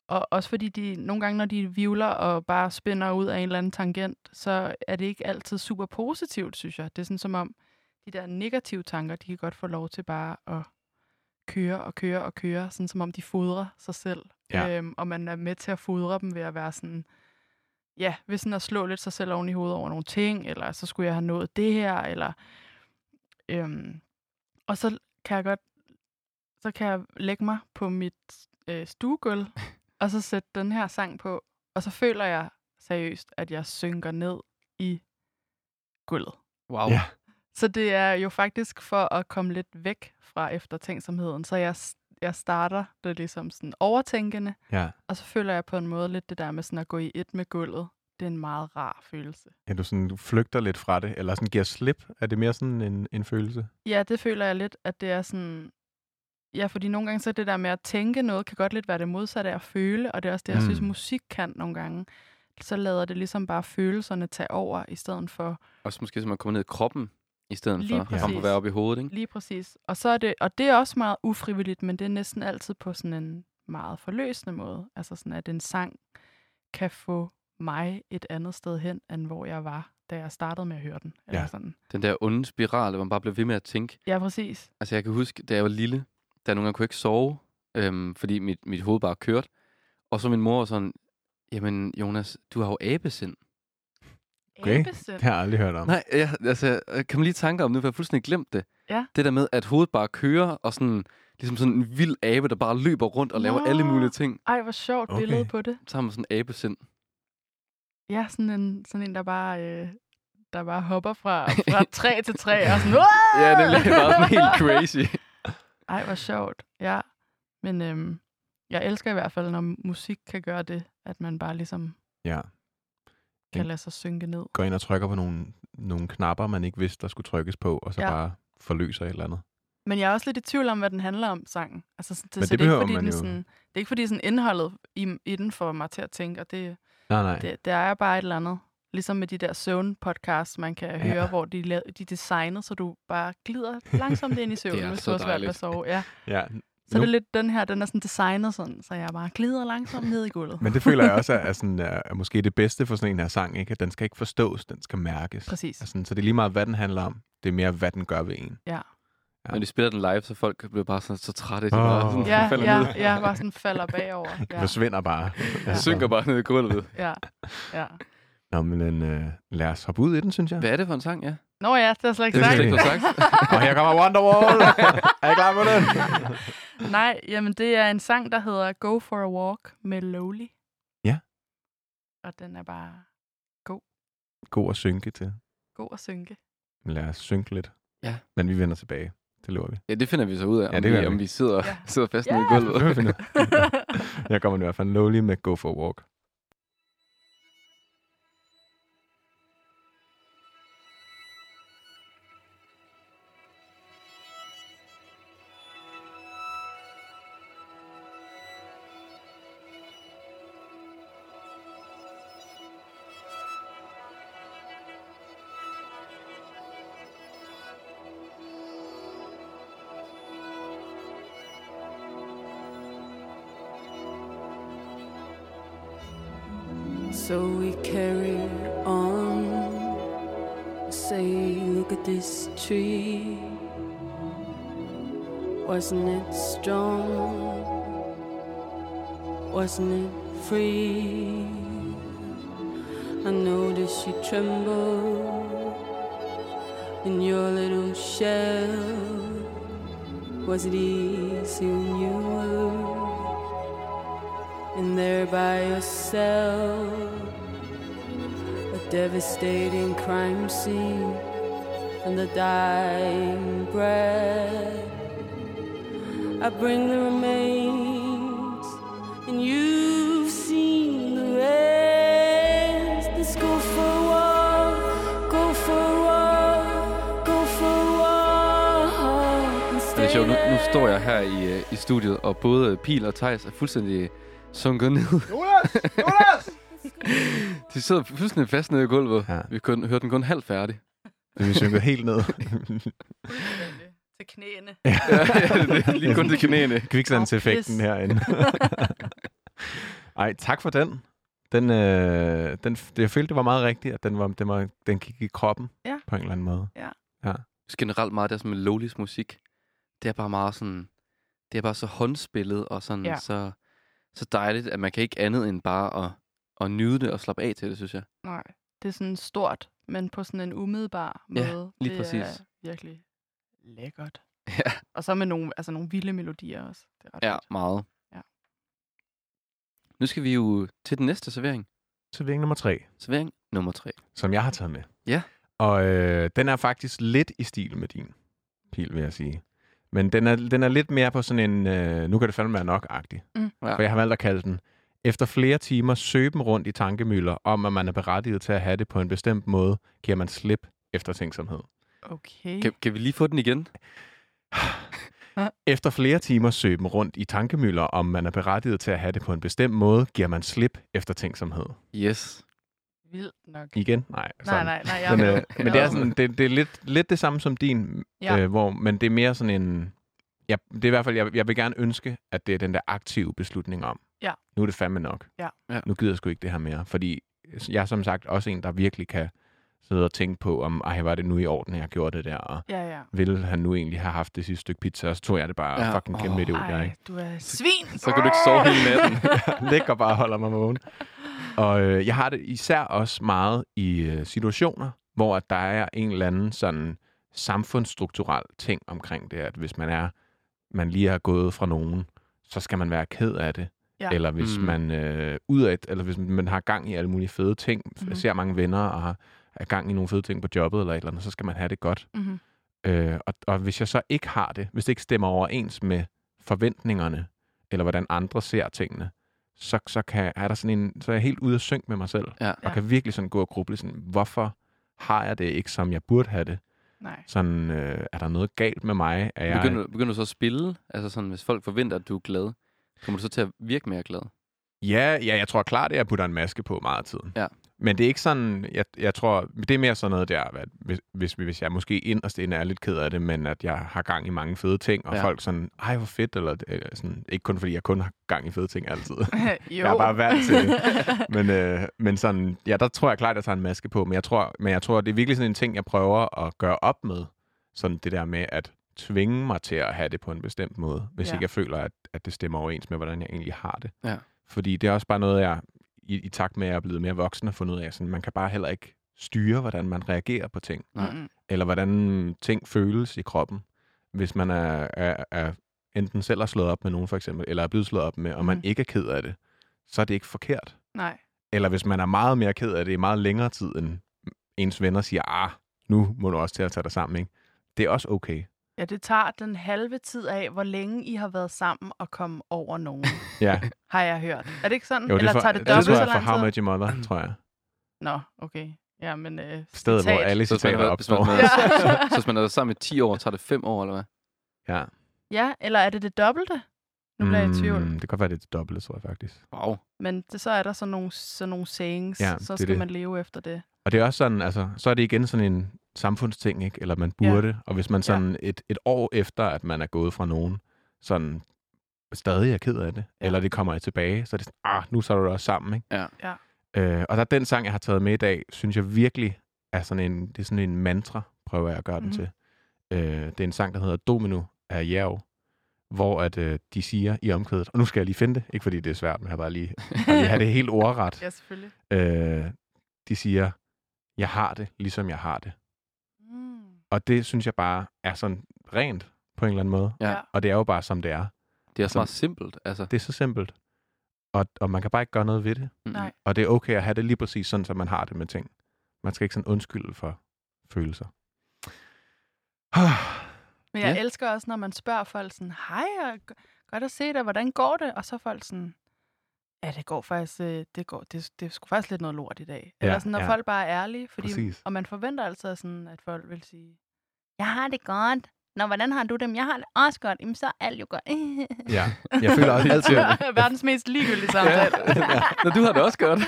og også fordi de nogle gange, når de vivler og bare spænder ud af en eller anden tangent, så er det ikke altid super positivt, synes jeg. Det er sådan som om, de der negative tanker, de kan godt få lov til bare at køre og køre og køre, sådan som om de fodrer sig selv. Ja. Øhm, og man er med til at fodre dem ved at være sådan, ja, ved sådan at slå lidt sig selv oven i hovedet over nogle ting, eller så skulle jeg have nået det her, eller... Øhm, og så kan jeg godt, så kan jeg lægge mig på mit øh, stuegulv, og så sætte den her sang på, og så føler jeg seriøst, at jeg synker ned i gulvet. Wow. Ja. Så det er jo faktisk for at komme lidt væk fra eftertænksomheden. Så jeg, jeg starter det ligesom sådan overtænkende, Ja. og så føler jeg på en måde lidt det der med sådan at gå i et med gulvet. det er en meget rar følelse. Ja, du, sådan, du flygter lidt fra det, eller sådan giver slip. Er det mere sådan en, en følelse? Ja, det føler jeg lidt, at det er sådan... Ja, fordi nogle gange så er det der med at tænke noget, kan godt lidt være det modsatte af at føle, og det er også det, jeg synes, Mm. musik kan nogle gange. Så lader det ligesom bare følelserne tage over, i stedet for Også måske, så man kommer ned i kroppen, i stedet Lige for frem for præcis. at være oppe i hovedet, ikke? lige præcis. Og, så er det, og det er også meget ufrivilligt, men det er næsten altid på sådan en meget forløsende måde. Altså sådan, at en sang kan få mig et andet sted hen, end hvor jeg var, da jeg startede med at høre den. Eller Ja. sådan. Den der onde spiral, hvor man bare blev ved med at tænke. Ja, præcis. Altså, jeg kan huske, da jeg var lille, da jeg nogle gange kunne jeg ikke sove, øhm, fordi mit, mit hoved bare kørte. Og så min mor var sådan, jamen Jonas, du har jo abesind. Okay. Abesind. Det har jeg aldrig hørt om. Nej, jeg, altså, jeg kan man lige tanke om det, for jeg har fuldstændig glemt det. Ja. Det der med, at hovedet bare kører, og sådan, ligesom sådan en vild abe, der bare løber rundt og laver Nå. alle mulige ting. Ej, hvor sjovt Okay. billede på det. Så har man sådan en abesind. Ja, sådan en, sådan en der bare... Øh, der bare hopper fra, fra træ til træ og sådan... "Uah!" Ja, det er bare sådan helt crazy. Ej, hvor sjovt. Ja, men øhm, jeg elsker i hvert fald, når musik kan gøre det, at man bare ligesom Ja. Kan lade sig synke ned. Går ind og trykker på nogle, nogle knapper, man ikke vidste, der skulle trykkes på, og så Ja. bare forløser et eller andet. Men jeg er også lidt i tvivl om, hvad den handler om, sangen. Altså, så, Men så det det, er ikke, fordi den jo- sådan, det er ikke fordi sådan indholdet i, i den får mig til at tænke, og det, Nej, nej. det, det er bare et eller andet. Ligesom med de der søvn-podcasts, man kan Ja. høre, hvor de, er designet, så du bare glider langsomt ind i søvnen, hvis du har svært ved at sove. Ja. Ja. Så Nu- det er lidt den her, den er sådan designet sådan, så jeg bare glider langsomt ned i gulvet. Men det føler jeg også er, er, sådan, er, er måske det bedste for sådan en her sang, ikke? At den skal ikke forstås, den skal mærkes. Præcis. Altså, så det er lige meget, hvad den handler om. Det er mere, hvad den gør ved en. Ja. Ja. Når de spiller den live, så folk bliver bare sådan, så trætte, at de Åh. bare sådan, Ja, falder ja, ned. ja, bare sådan falder bagover. Det Ja, forsvinder bare. Ja. Synker bare ned i gulvet. ja, ja. Nå, men øh, lad os hoppe ud i den, synes jeg. Hvad er det for en sang, ja? Nå ja, det er slet ikke Det sagt. slet ikke ikke- sagt. og her kommer Wonderwall. er I klar på den? Nej, jamen det er en sang, der hedder Go for a Walk med Lowly. Ja. Og den er bare God at synke til. god at synke. Lad os synke lidt. Ja. Men vi vender tilbage. Det lover vi. Ja, det finder vi så ud af, om, Ja, det vi, vi. om vi sidder, Ja. sidder fast Ja. nede i gulvet. Det Jeg kommer i hvert fald lowly med Go for a Walk. Wasn't it strong? Wasn't it free? I noticed you tremble in your little shell. Was it easy when you were? in there by yourself. A devastating crime scene and the dying breath. I bring the remains, and you've seen the rest. Let's go for a walk, go for a walk, go for a walk. and Det er sjovt, nu, nu står jeg her i, øh, i studiet, og både Pil og Tejs er fuldstændig sunket ned. Jonas! Jonas! De sidder fuldstændig fast nede i gulvet. Ja. Vi kun, hørte den kun halvt færdig. Vi synker helt ned. Til knæene. ja, ja, det er lige kun til knæene. Kviksandseffekten pis. herinde. Ej, tak for den. Den, øh, den, det, jeg følte, det var meget rigtigt, at den, var, den, var, den gik i kroppen Ja. på en eller anden måde. Generelt meget det som med Lolis musik. Det er bare meget sådan... Det er bare så håndspillet og sådan Ja. så, så dejligt, at man kan ikke andet end bare at, at nyde det og slappe af til det, synes jeg. Nej, det er sådan stort, men på sådan en umiddelbar Ja, måde. lige det præcis. er virkelig lækkert. Ja, Og så med nogle, altså nogle vilde melodier også. Det er ret ja fedt. meget. Ja. Nu skal vi jo til den næste servering. Servering nummer tre, Servering nummer tre. som jeg har taget med. Ja. Og øh, den er faktisk lidt i stil med din pil, vil jeg sige. Men den er, den er lidt mere på sådan en, øh, nu kan det fandme være nok-agtig. Mm. Ja. For jeg har valgt at kalde den Efter flere timer søben rundt i tankemøller om, at man er berettiget til at have det på en bestemt måde, giver man slip efter tænksomhed. Okay. Kan, kan vi lige få den igen? Efter flere timer søben rundt i tankemøller om, man er berettiget til at have det på en bestemt måde, giver man slip efter tænksomhed. Yes. Vildt nok. Igen? Nej. Nej, nej, nej. Jeg Men, øh, men det er, sådan, det, det er lidt, lidt det samme som din, Ja. øh, hvor, men det er mere sådan en... Ja, det er i hvert fald, jeg, jeg vil gerne ønske, at det er den der aktive beslutning om. Ja. Nu er det fandme nok. Ja. Ja. Nu gider jeg sgu ikke det her mere. Fordi jeg er som sagt også en, der virkelig kan sidde og tænke på, om ej, var det nu i orden, jeg gjorde det der, og Ja, ja. ville han nu egentlig have haft det sidste stykke pizza, og så tog jeg det bare Ja. fucking kæmpe idiot, jeg, Ej, ikke? du er svin. Så kan du ikke sove hele natten. jeg ligger bare og holder mig vågen. Og øh, jeg har det især også meget i øh, situationer, hvor at der er en eller anden sådan samfundsstrukturel ting omkring det, at hvis man er, man lige har gået fra nogen, så skal man være ked af det. Ja. Eller hvis Mm. mm. man øh, udad, eller hvis man har gang i alle mulige fede ting, mm-hmm. ser mange venner og har er gang i nogle fede ting på jobbet eller et eller andet, så skal man have det godt. Mm-hmm. Øh, og, og hvis jeg så ikke har det, hvis det ikke stemmer overens med forventningerne, eller hvordan andre ser tingene, så, så, kan, er der sådan en, så er jeg helt ude af synk med mig selv, Ja. og Ja. kan virkelig sådan gå og gruble sådan, hvorfor har jeg det ikke, som jeg burde have det? Nej. Sådan, øh, er der noget galt med mig? Er jeg, Begynder, begynder du så at spille? Altså sådan, hvis folk forventer, at du er glad, kommer du så til at virke mere glad? Ja, ja, jeg tror klart, at jeg putter en maske på meget af tiden. Ja. Men det er ikke sådan, jeg, jeg tror, det er mere sådan noget der, at hvis, hvis, hvis jeg måske inderst inde er lidt ked af det, men at jeg har gang i mange fede ting, og Ja. folk sådan, ej hvor fedt, eller øh, sådan, ikke kun fordi jeg kun har gang i fede ting altid. jo. Jeg er bare vant til det. men, øh, men sådan, ja, der tror jeg klart, at jeg tager en maske på, men jeg tror, men jeg tror, det er virkelig sådan en ting, jeg prøver at gøre op med. Sådan det der med at tvinge mig til at have det på en bestemt måde, hvis ja. ikke jeg føler, at, at det stemmer overens med, hvordan jeg egentlig har det. Ja. Fordi det er også bare noget, jeg i, i takt med, at jeg er blevet mere voksen og fundet ud af, sådan, man kan bare heller ikke styre, hvordan man reagerer på ting, Nej. Eller hvordan ting føles i kroppen, hvis man er, er, er enten selv har slået op med nogen for eksempel, eller er blevet slået op med, og man Mhm. ikke er ked af det, så er det ikke forkert. Nej. Eller hvis man er meget mere ked af det i meget længere tid, end ens venner siger, ah, nu må du også til at tage dig sammen, ikke? Det er også okay. Ja, det tager den halve tid af, hvor længe I har været sammen og komme over nogen, Ja, har jeg hørt. Er det ikke sådan? jo, det Eller er for, tager det det dobbelt tror så jeg for lang How tid? Much Your Mother, tror jeg. Nå, okay. Ja, men... Øh, Stedet, hvor citat. alle Så hvis man, citater hvis man, opstår. Ja. så, så hvis man er sammen i 10 år, tager det 5 år, eller hvad? Ja. Ja, eller er det det dobbelte? Nu bliver jeg i tvivl. Mm, det kan godt være, det er det dobbelte, tror jeg faktisk. Wow. Men det, så er der sådan nogle, sådan nogle sayings, Ja, så det skal det. man leve efter det. Og det er også sådan, altså, så er det igen sådan en samfundsting, ikke? Eller man burde. Ja. Og hvis man sådan et, et år efter, at man er gået fra nogen, sådan stadig er ked af det, Ja. ja. eller det kommer tilbage, så er det sådan, ah, nu så er du også sammen, ikke? Ja. Ja. Øh, og der er den sang, jeg har taget med i dag, synes jeg virkelig er sådan en, det er sådan en mantra, prøver jeg at gøre Mhm. den til. Øh, det er en sang, der hedder Domino af Jerv, hvor at, øh, de siger i omkvædet, og nu skal jeg lige finde det, ikke fordi det er svært, men jeg bare lige, bare lige have det helt ordret. Ja, selvfølgelig. Øh, de siger, jeg har det, ligesom jeg har det. Og det synes jeg bare er sådan rent på en eller anden måde. Ja. Og det er jo bare, som det er. Det er også Som- meget simpelt. Altså. Det er så simpelt. Og, og man kan bare ikke gøre noget ved det. Mm. Nej. Og det er okay at have det lige præcis sådan, som man har det med ting. Man skal ikke sådan undskylde for følelser. Men jeg Ja. elsker også, når man spørger folk sådan, hej, godt at se dig, hvordan går det? Og så folk sådan, ja, det går faktisk, øh, det går, det, det er sgu faktisk lidt noget lort i dag. Ja, Eller sådan, når ja. folk bare er ærlige, fordi, Præcis. og man forventer altid sådan, at folk vil sige, jeg har det godt. Nå, hvordan har du dem? Jeg har det også godt. Jamen, så er alt jo godt. ja, jeg føler også altid, Verdens mest ligegyldige samtale. Nå, du har det også godt.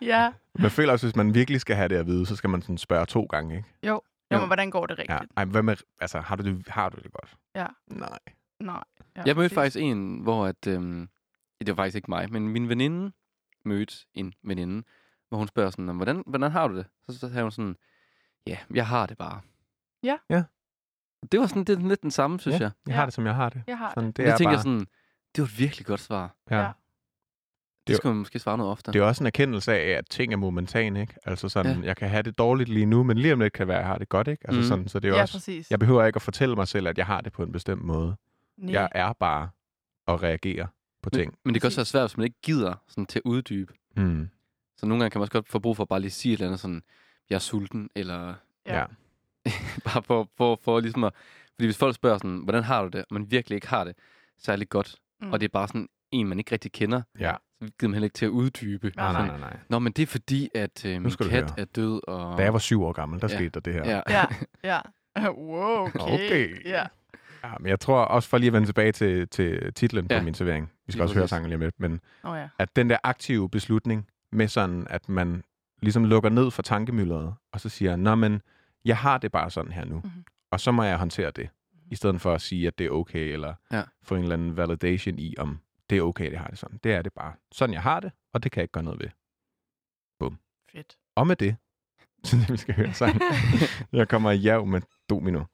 ja. man føler også, hvis man virkelig skal have det at vide, så skal man sådan spørge to gange, ikke? Jo, Jo. men hvordan går det Ja. rigtigt? Ej, hvad med, altså, har du det, har du det godt? Ja. Nej. Nej. Ja, Jeg mødte faktisk en, hvor at, øhm, det var faktisk ikke mig, men min veninde mødte en veninde, hvor hun spørger sådan, "Nå, hvordan, hvordan har du det? Så, så sagde hun sådan, ja, jeg har det bare. Ja. Ja. Det var sådan det er lidt den samme, synes Ja, jeg. Jeg Ja. har det, som jeg har det. Jeg har Sådan, det. det Det er jeg tænker bare, sådan, det var et virkelig godt svar. ja. Ja. Det Jo. skulle man måske svare noget oftere. Det er også en erkendelse af, at ting er momentane, ikke? Altså sådan, Ja. jeg kan have det dårligt lige nu, men lige om lidt kan det være, at jeg har det godt, ikke? Altså Mhm. sådan, så det er Ja, også, præcis. jeg behøver ikke at fortælle mig selv, at jeg har det på en bestemt måde. Nej. Jeg er bare at reagere på men, ting. men det kan også være svært, hvis man ikke gider sådan, til at uddybe. Mm. Så nogle gange kan man også godt få brug for at bare lige sige et eller andet sådan, jeg er sulten, eller Ja. Bare for, for, for ligesom at... Fordi hvis folk spørger sådan, hvordan har du det, og man virkelig ikke har det særlig godt, Mm. og det er bare sådan en, man ikke rigtig kender, ja. Så vi gider man heller ikke til at uddybe. Nej, nej, nej. nej, nej. Nå, men det er fordi, at øh, min kat høre. er død, og... Da jeg var syv år gammel, der Ja. skete der det her. Ja. Ja, ja. wow, okay. Okay. Ja. Ja, men jeg tror også, for lige at vende tilbage til, til titlen Ja. på min servering. Vi skal Lige også høre præcis. sangen lige om lidt, men Oh, ja. at den der aktive beslutning med sådan, at man ligesom lukker ned for tankemyldret, og så siger, nå men, jeg har det bare sådan her nu, Mhm. og så må jeg håndtere det, i stedet for at sige, at det er okay, eller Ja. få en eller anden validation i, om det er okay, det har det sådan. Det er det bare. Sådan jeg har det, og det kan jeg ikke gøre noget ved. Fedt. Og med det, synes jeg, vi skal høre sangen. jeg kommer i jav med Domino.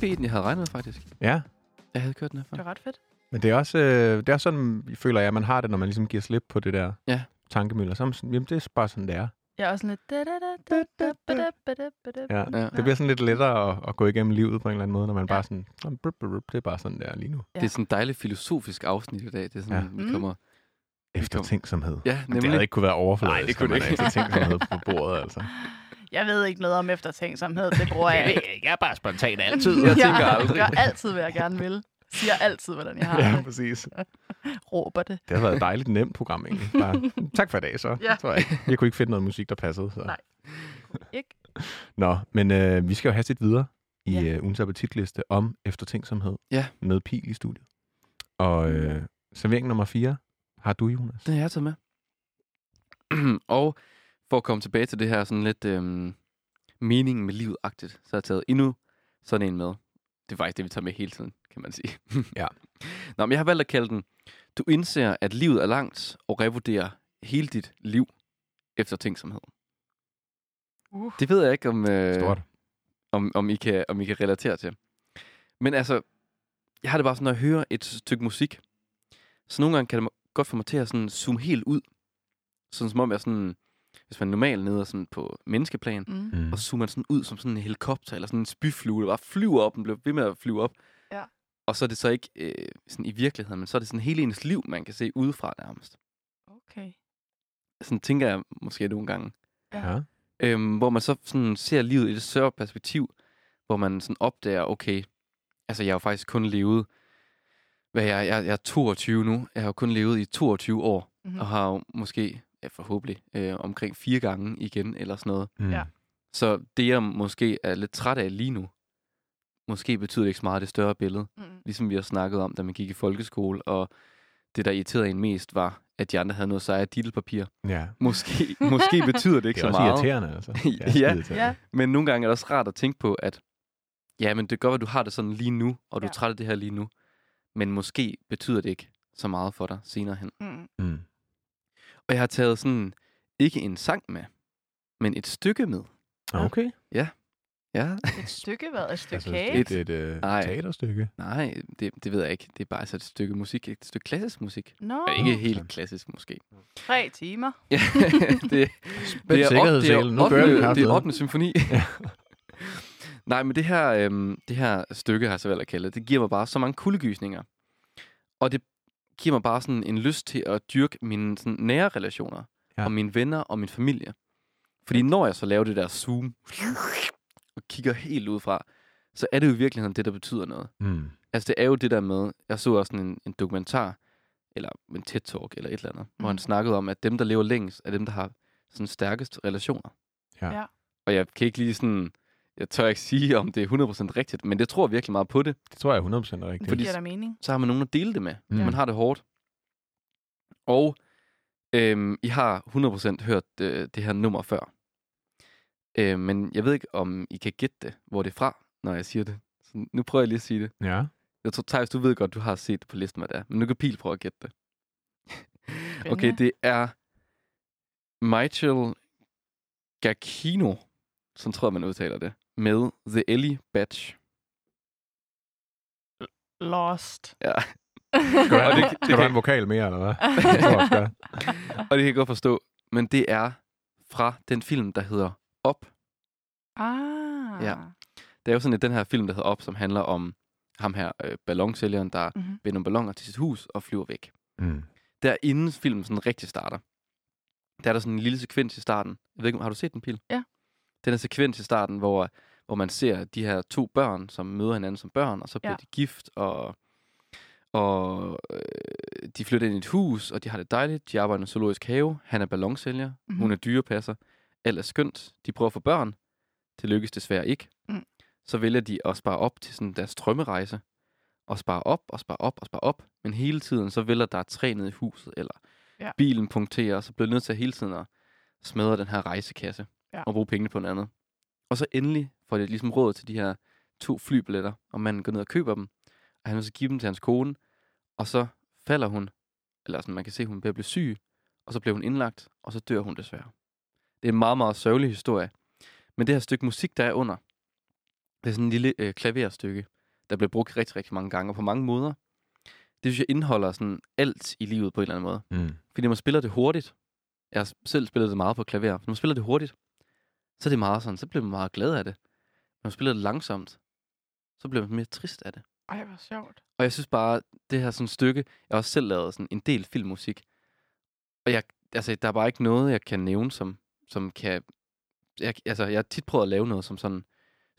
hyppig i den, jeg havde regnet faktisk. Ja. Jeg havde kørt den her før. Det er ret fedt. Men det er også øh, det er sådan, jeg føler jeg, at man har det, når man ligesom giver slip på det der ja. tankemøller. Så er sådan, jamen, det er bare sådan, det er. Jeg er sådan lidt... Ja. Det bliver sådan lidt lettere at, at gå igennem livet på en eller anden måde, når man bare sådan... Det er bare sådan der lige nu. Ja. Det er sådan en dejlig filosofisk afsnit i dag. Det er sådan, ja. vi mm. kommer... Eftertænksomhed. Ja, nemlig. Det havde ikke kunne være overfladisk, Nej, det kunne det ikke. eftertænksomhed på bordet, altså. Jeg ved ikke noget om eftertænksomhed. Det bruger jeg ikke. jeg er bare spontan altid. Jeg tænker aldrig. Jeg gør altid, hvad jeg gerne vil. Siger altid, hvordan jeg har Ja, det. præcis. Råber det. Det har været et dejligt nemt program, egentlig. Bare, tak for i dag, så. Ja. Tror jeg. jeg kunne ikke finde noget musik, der passede. Så. Nej. Ikke? Nå, men øh, vi skal jo have sit videre i Ja. øh, ugens appetitliste om eftertænksomhed Ja. med Pil i studiet. Og øh, servering nummer 4 har du, Jonas. Den har jeg taget med. og for at komme tilbage til det her sådan lidt øhm, meningen med livet-agtigt, så har jeg taget endnu sådan en med. Det er faktisk det, vi tager med hele tiden, kan man sige. Ja. Nå, men jeg har valgt at kalde den, du indser, at livet er langt, og revurderer hele dit liv efter tænksomhed. Uh. Det ved jeg ikke, om, øh, Stort. om, om, I kan, om I kan relatere til. Men altså, jeg har det bare sådan, når jeg hører et stykke musik, så nogle gange kan det godt få mig til at sådan zoome helt ud. Sådan som om jeg sådan, hvis man normalt nede sådan på menneskeplan, Mm. Mm. og så zoomer man sådan ud som sådan en helikopter, eller sådan en spyflue, der bare flyver op, den bliver ved med at flyve op. Ja. Og så er det så ikke øh, sådan i virkeligheden, men så er det sådan hele ens liv, man kan se udefra nærmest. Okay. Sådan tænker jeg måske nogle gange. Ja. Øhm, hvor man så sådan ser livet i et større perspektiv, hvor man sådan opdager, okay, altså jeg har jo faktisk kun levet, hvad jeg, jeg, jeg er 22 nu, jeg har jo kun levet i 22 år, Mm-hmm. og har jo måske, ja forhåbentlig, øh, omkring fire gange igen, eller sådan noget. Mm. Ja. Så det, jeg måske er lidt træt af lige nu, måske betyder det ikke så meget det større billede. Mm. Ligesom vi har snakket om, da man gik i folkeskole, og det, der irriterede en mest, var, at de andre havde noget sejre dittelpapir. ja. Måske, måske betyder det ikke Det er så også meget. irriterende, altså. Er Ja. skideirriterende. Ja. Men nogle gange er det også rart at tænke på, at ja, men det være, at du har det sådan lige nu, og du er Ja. træt af det her lige nu. Men måske betyder det ikke så meget for dig senere hen. Mm. Mm. Og jeg har taget sådan, ikke en sang med, men et stykke med. Okay. Ja, Et stykke hvad? Et stykke Altså kage? et, et, et Nej. teaterstykke. nej, det, det ved jeg ikke. Det er bare altså et stykke musik, et stykke klassisk musik. Nå, Men ikke helt klassisk måske. tre timer. Ja, det, det Spænd sikkerhedsselen. Nu kører vi det er kraftedet. 8. symfoni. Ja. Nej, men det her, øhm, det her stykke, har jeg så valgt at kalde det, det giver mig bare så mange kuldegysninger. Og det giver mig bare sådan en lyst til at dyrke mine sådan, nære relationer. Ja. Og mine venner og min familie. Fordi når jeg så laver det der zoom, og kigger helt ud fra, så er det jo i virkeligheden det, der betyder noget. Mm. Altså det er jo det der med, jeg så også sådan en, en dokumentar, eller en TED-talk, eller et eller andet, mm. hvor han snakkede om, at dem, der lever længst, er dem, der har sådan stærkest relationer. Ja. Ja. Og jeg kan ikke lige sådan, jeg tør ikke sige, om det er 100% rigtigt, men det tror jeg virkelig meget på det. Det tror jeg er 100% rigtigt. Det Fordi- giver da mening. Så har man nogen at dele det med. Mm. Man har det hårdt. Og øhm, I har 100% hørt øh, det her nummer før. Øh, men jeg ved ikke, om I kan gætte det, hvor det er fra, når jeg siger det. Så nu prøver jeg lige at sige det. Ja. Jeg tror, Thijs, du ved godt, du har set det på listen, hvad det er. Men nu kan Pil prøve at gætte det. Okay, det er Michael Giacchino, som tror jeg, man udtaler det, med The Ellie Batch. Lost. Ja. Skal du det- det, det skal du kan- have en vokal mere, eller hvad? Tror. Og det kan jeg godt forstå. Men det er fra den film, der hedder Op. Ah. Ja. Det er jo sådan at den her film, der hedder Op, som handler om ham her, øh, ballonsælgeren, der Mm-hmm. vender nogle balloner til sit hus og flyver væk. Mm. Der inden filmen sådan rigtig starter, der er der sådan en lille sekvens i starten. Jeg ved ikke, har du set den, Pil? Ja. Den er sekvens i starten, hvor, hvor man ser de her to børn, som møder hinanden som børn, og så bliver Ja. de gift, og, og øh, de flytter ind i et hus, og de har det dejligt. De arbejder i en zoologisk have. Han er ballonsælger. Mhm. Mm-hmm. Hun er dyrepasser. Alt er skønt. De prøver at få børn. Det lykkes desværre ikke. Mm. Så vælger de at spare op til sådan deres drømmerejse. Og spare op, og spare op, og spare op. Men hele tiden, så vælger der et træ ned i huset, eller Ja. bilen punkterer, og så bliver nødt til at hele tiden at smadre den her rejsekasse. Ja. Og bruge pengene på noget andet. Og så endelig får de ligesom råd til de her to flybilletter, og manden går ned og køber dem. Og han vil så give dem til hans kone, og så falder hun, eller sådan, man kan se, at hun bliver syg, og så bliver hun indlagt, og så dør hun desværre. Det er en meget, meget sørgelig historie. Men det her stykke musik, der er under, det er sådan en lille øh, klaverstykke, der bliver brugt rigtig, rigtig mange gange, og på mange måder. Det synes jeg indeholder sådan alt i livet på en eller anden måde. Mm. Fordi når man spiller det hurtigt, jeg har selv spillet det meget på klaver, når man spiller det hurtigt, så er det meget sådan, så bliver man meget glad af det. Når man spiller det langsomt, så bliver man mere trist af det. Ej, hvor sjovt. Og jeg synes bare, det her sådan stykke, jeg har også selv lavet sådan en del filmmusik. Og jeg, altså, der er bare ikke noget, jeg kan nævne, som, som kan... Jeg, altså, jeg har tit prøvet at lave noget, som sådan,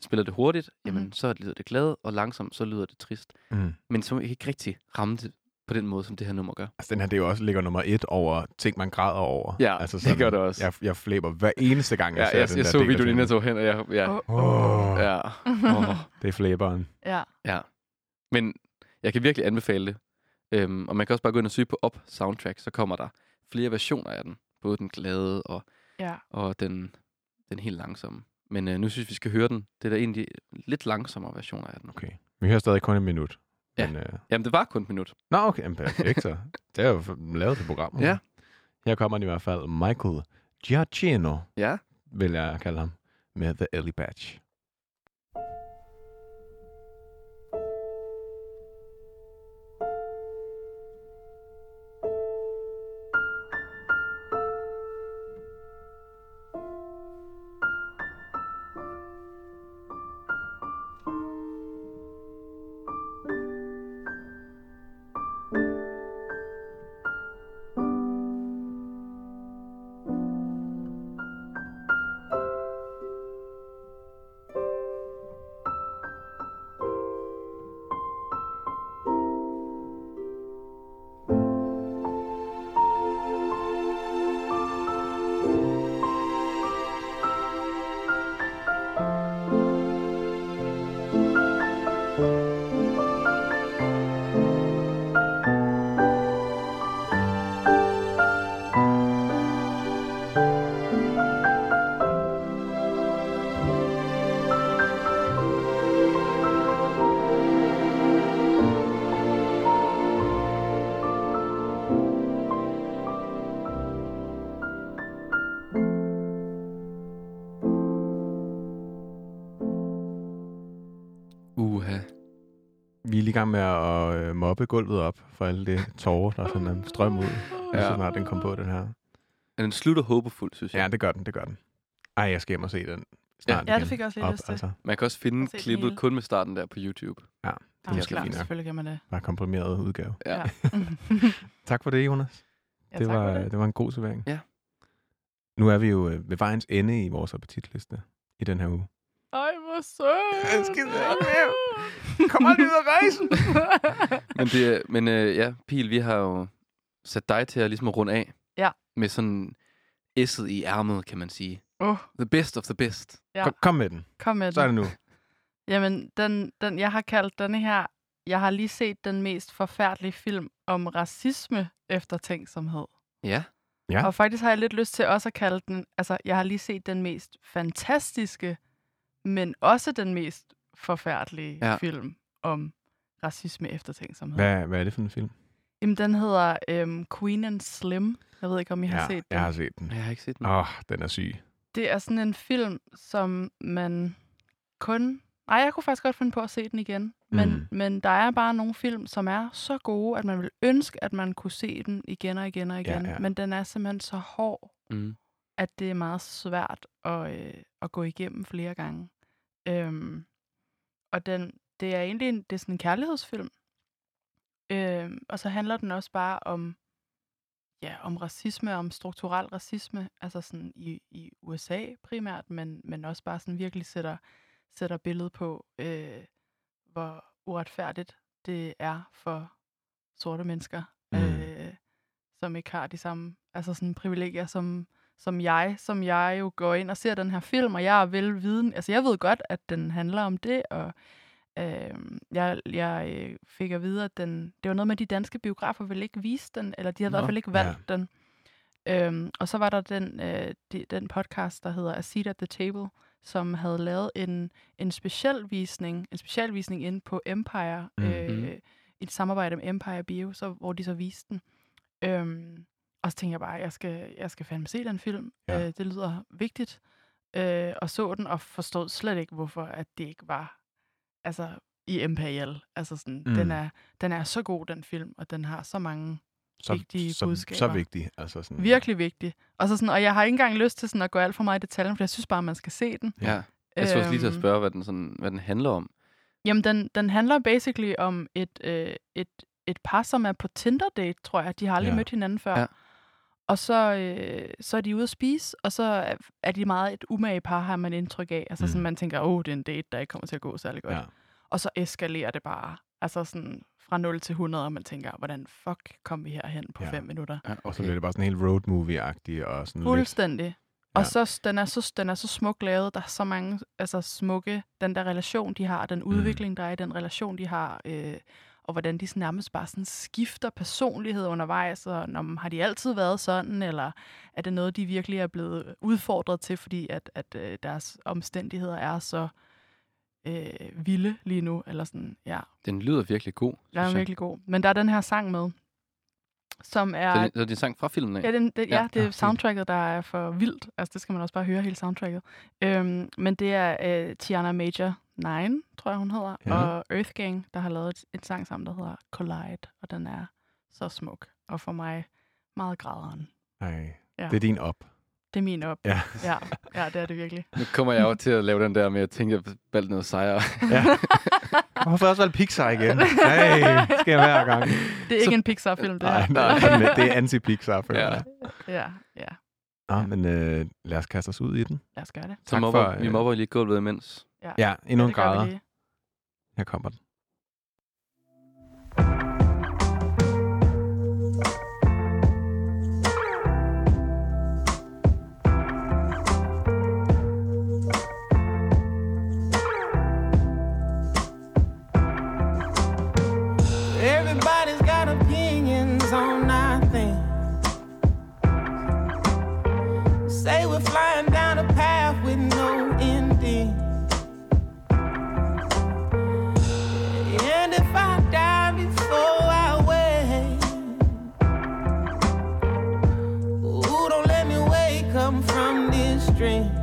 spiller det hurtigt, jamen, Mhm. så lyder det glad, og langsomt, så lyder det trist. Mm. Men som ikke rigtig ramme det på den måde, som det her nummer gør. Altså, den her, det er jo også ligger nummer et over ting, man græder over. Ja, altså, det gør det også. Jeg, jeg flæber hver eneste gang, jeg Ja, ser jeg, den jeg der så del videoen, inden jeg tog hen, og jeg, ja, Åh, Åh, ja, åh, det er flæberen. Ja. ja. Men jeg kan virkelig anbefale det. Øhm, og man kan også bare gå ind og søge på Op Soundtrack, så kommer der flere versioner af den. Både den glade og, Ja. og den, den helt langsomme. Men øh, nu synes vi skal høre den. Det er der egentlig lidt langsommere versioner af den. Okay. Vi hører stadig kun en minut. Ja. Men, øh... Jamen, det var kun et minut. Nå, okay. Jamen, perfekt, så. Det er jo lavet til programmet. Ja. Her kommer den i hvert fald Michael Giacchino, Ja. vil jeg kalde ham, med The Ellie Batch. I gang med at øh, mobbe gulvet op for alle det tårer, der sådan en strøm ud, ja. Ja. så snart den kom på, den her. Men den slutter håbefuldt, synes jeg. Ja, det gør den, det gør den. Ej, jeg skal hjem og se den snart Ja, igen. det fik jeg også lidt op, lyst til. altså, Man kan også finde klippet hele. kun med starten der på YouTube. det er Ja, måske klart, fint selvfølgelig kan man det. Bare komprimeret udgave. Ja. Ja. Tak for det, Jonas. ja, det, var, det. det var en god servering. Ja. Nu er vi jo øh, ved vejens ende i vores appetitliste i den her uge. Hvor sødt. Jeg skal med. Kom aldrig ud af rejsen. Men, det, men øh, ja, Pil, vi har jo sat dig til at ligesom at runde af. Ja. Med sådan S'et i ærmet, kan man sige. Åh, The best of the best. Ja. Kom, kom med den. kom med Så er den. det nu. Jamen, den, den, jeg har kaldt denne her, jeg har lige set den mest forfærdelige film om racisme eftertænksomhed. Ja. Ja. Og faktisk har jeg lidt lyst til også at kalde den, altså jeg har lige set den mest fantastiske, men også den mest forfærdelige Ja. ja. film om racisme eftertænksomhed. Hvad, hvad er det for en film? Jamen, den hedder øhm, Queen and Slim. Jeg ved ikke, om I har ja, set den. jeg har set den. Jeg har ikke set den. Åh, oh, den er syg. Det er sådan en film, som man kun... Ej, jeg kunne faktisk godt finde på at se den igen. Men, Mm. men der er bare nogle film, som er så gode, at man vil ønske, at man kunne se den igen og igen og igen. ja. Men den er simpelthen så hård, Mm. At det er meget svært at, øh, at gå igennem flere gange. Øhm, og den, det er egentlig en, det er sådan en kærlighedsfilm. Øhm, og så handler den også bare om, ja, om racisme, om strukturel racisme, altså sådan i, i USA primært, men, men også bare sådan virkelig sætter, sætter billedet på, øh, hvor uretfærdigt det er for sorte mennesker, Mm. øh, som ikke har de samme altså sådan privilegier, som, som jeg, som jeg jo går ind og ser den her film, og jeg er vel viden, altså jeg ved godt, at den handler om det, og øh, jeg, jeg øh, fik at vide, at den, det var noget med, at de danske biografer ville ikke vise den, eller de havde i Nå, hvert fald ikke valgt ja. den. Øhm, og så var der den, øh, de, den podcast, der hedder A Seat at the Table, som havde lavet en, en specialvisning, en specialvisning inde på Empire, Mhm. øh, i et samarbejde med Empire Bio, så, hvor de så viste den. Øhm, og så tænkte jeg bare, jeg skal, jeg skal fandme se den film. Ja. Øh, det lyder vigtigt. Øh, og så den, og forstod slet ikke, hvorfor at det ikke var altså, i Imperial. Altså sådan, Mm. den, er, den er så god, den film, og den har så mange Så, vigtige så, så budskaber. vigtig. Altså sådan, virkelig vigtige. Og, så sådan, og jeg har ikke engang lyst til sådan at gå alt for meget i detaljen, for jeg synes bare, man skal se den. Ja. Jeg skulle også lige til at Øhm, spørge, hvad den, sådan, hvad den handler om. Jamen, den, den handler basically om et, øh, et, et par, som er på Tinder-date, tror jeg. De har aldrig ja. mødt hinanden før. Ja. Ja. Og så, øh, så er de ude at spise, og så er- de meget et umage par, har man indtryk af. Altså Mm. mm. sådan, man tænker, åh, oh, det er en date, der ikke kommer til at gå særlig godt. Ja. Ja. Og så eskalerer det bare. Altså sådan fra 0 til 100, og man tænker, hvordan fuck kom vi herhen på Ja. 5 minutter? Ja, Og så bliver det bare sådan helt road movie-agtigt og sådan lidt... Fuldstændig. Og Ja. så den er så den er så smuk lavet. Der er så mange altså smukke den der relation de har, den udvikling der er i den relation de har, øh, og hvordan de sådan nærmest bare sådan skifter personlighed undervejs. Og man, har de altid været sådan, eller er det noget de virkelig er blevet udfordret til, fordi at at øh, deres omstændigheder er så øh, vilde lige nu, eller sådan. Ja, Den lyder virkelig god. den er jeg. virkelig god. Men der er den her sang med, som er Så det, så det er en sang fra filmen af? Ja, den, det, Ja, ja, det er soundtracket, der er for vildt. Altså, det skal man også bare høre, hele soundtracket. Øhm, men det er uh, Tiana Major 9, tror jeg, hun hedder, Ja. og Earth Gang, der har lavet et, et sang sammen, der hedder Collide, og den er så smuk. Og for mig meget græderen. Ej, Ja. det er din op. Det er min op. Ja. ja, ja, det er det virkelig. Nu kommer jeg jo til at lave den der med at tænke, at jeg valgte noget sejre. Ja. Hvorfor også valgt Pixar igen? Nej, skal jeg hver gang. Det er ikke en Pixar-film, det Nej, her. nej, men det er anti-Pixar, føler Ja. Ja, ja. Nå, men øh, lad os kaste os ud i den. Lad os gøre det. Så Tak mobber, for, vi øh, mobber lige gulvet imens. Ja, endnu en det gør vi grader. Her kommer den. dream.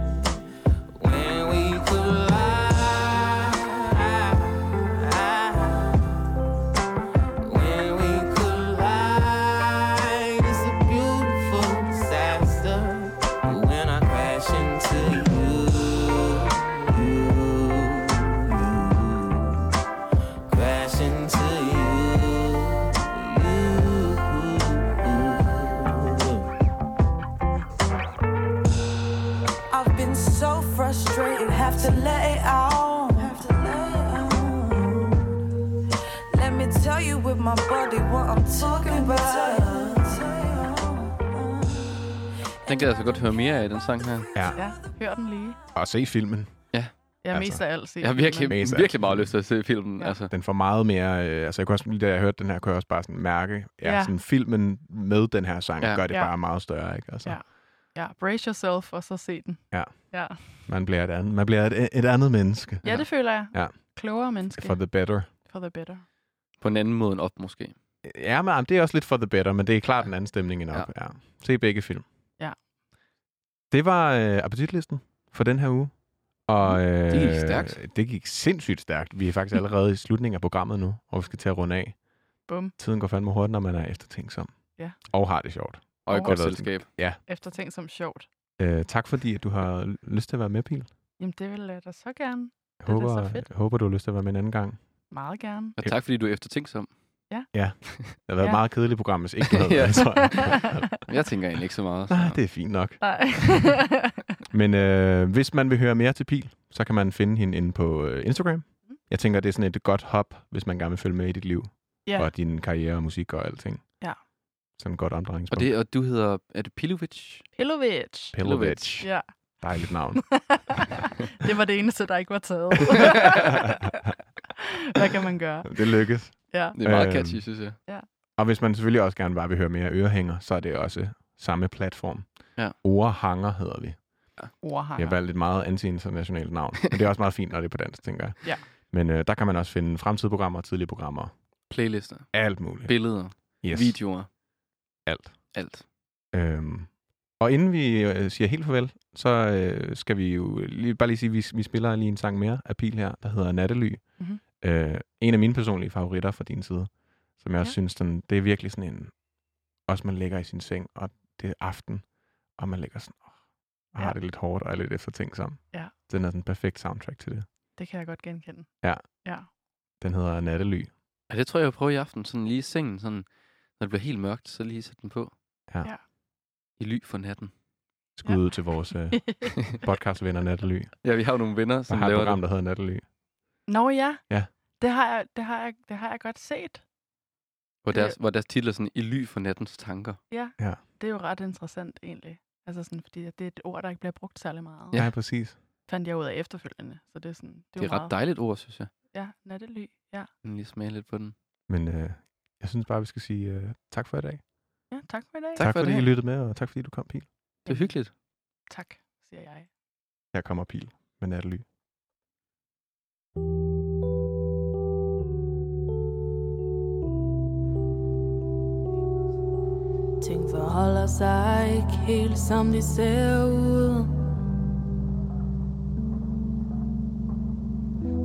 Den kan jeg altså godt høre mere af, den sang her. Ja, Ja, hør den lige. og se filmen. Jeg er Altså, mest af alt set. Jeg har virkelig, Mest virkelig meget lyst til at se filmen. Ja. Altså. Den får meget mere... Øh, altså, jeg kunne også, lige da jeg hørte den her, kunne jeg også bare sådan mærke, ja, Ja. sådan filmen med den her sang, Ja. ja. gør det Ja. bare meget større, ikke? Altså, Ja. Ja, brace yourself, og så se den. Ja. Ja, man bliver, et andet, man bliver et, et andet menneske. ja det føler jeg. Ja. Klogere menneske. For the better. For the better. På en anden måde end op, måske. Ja, men det er også lidt for the better, men det er klart en anden stemning end op. Ja. ja. Se begge film. Ja. Det var øh, appetitlisten for den her uge. Og, øh, Det gik stærkt. Det gik sindssygt stærkt. Vi er faktisk allerede i slutningen af programmet nu, og vi skal til at runde af. Bum. Tiden går fandme hurtigt, når man er eftertænksom. Ja. Og har det sjovt. Og et godt selskab. Efter ting som sjovt. Øh, tak fordi, at du har lyst til at være med, Pil. Jamen, det vil jeg da så gerne. Jeg Det er håber, så fedt. jeg håber, du har lyst til at være med en anden gang. Meget gerne. Og tak, fordi du er eftertænksom. Det har været Ja. et meget kedeligt program, hvis ikke du havde Ja. været, tror jeg. Jeg tænker egentlig ikke så meget. Så. Nej, det er fint nok. Nej. Men øh, hvis man vil høre mere til Pil, så kan man finde hende inde på øh, Instagram. Mm. Jeg tænker, det er sådan et godt hop, hvis man gerne vil følge med i dit liv. ja. Og din karriere og musik og alting. Ja. Sådan et godt Og, omdrejningspunkt. det, og du hedder, er det Pilovic? Pilovic. Pilovic. Ja. Dejligt navn. det var det eneste, der ikke var taget. Hvad kan man gøre? det lykkes. Ja. Det er meget Øhm, catchy, synes jeg. Og hvis man selvfølgelig også gerne bare vil høre mere ørehænger, så er det også samme platform. Ja. Ordhanger hedder vi. Ordhanger. Jeg har valgt et meget anti-internationalt navn. Men det er også meget fint, når det er på dansk, tænker jeg. Ja. Men øh, der kan man også finde fremtidige programmer, tidlige programmer. Playlister, Alt muligt. billeder, Yes. videoer, Alt. alt. Øhm, og inden vi øh, siger helt farvel, så øh, skal vi jo lige, bare lige sige, at vi, vi spiller lige en sang mere af Pil her, der hedder Nattely. Mhm. Øh, en af mine personlige favoritter fra din side, som jeg også Ja. synes, den, det er virkelig sådan en, også man ligger i sin seng, og det er aften, og man ligger sådan, åh, og har Ja. det lidt hårdt og er lidt eftertænksom. Ja. Den er sådan en perfekt soundtrack til det. Det kan jeg godt genkende. Ja. Ja. Den hedder Nattely. Ja, det tror jeg, jeg prøver i aften. Sådan lige i sengen, sådan, når det bliver helt mørkt, så lige sætte den på. Ja. Ja. I ly for natten. Skud ud til vores øh, podcastvenner Nattely, Ja, vi har jo nogle venner, der som har et laver program, det. der hedder Nattely. Nå ja. Ja. Det har jeg, det har jeg, det har jeg godt set. Hvor deres, hvor deres titel er sådan, I ly for nattens tanker. Det er jo ret interessant egentlig. Altså sådan, fordi det er et ord, der ikke bliver brugt særlig meget. Ja, præcis. Fandt jeg ud af efterfølgende. Så det er sådan, det er, Det er ret meget, dejligt ord, synes jeg. Ja, nattely. Ja. Jeg lige smage lidt på den. Men øh, jeg synes bare, vi skal sige øh, tak for i dag. ja, tak for i dag. Tak tak for fordi det. I lyttede med, og tak fordi du kom, Pil. Det er hyggeligt. Tak, siger jeg. Her kommer Pil med Nattely. Ting forholder sig ikke helt som de ser ud.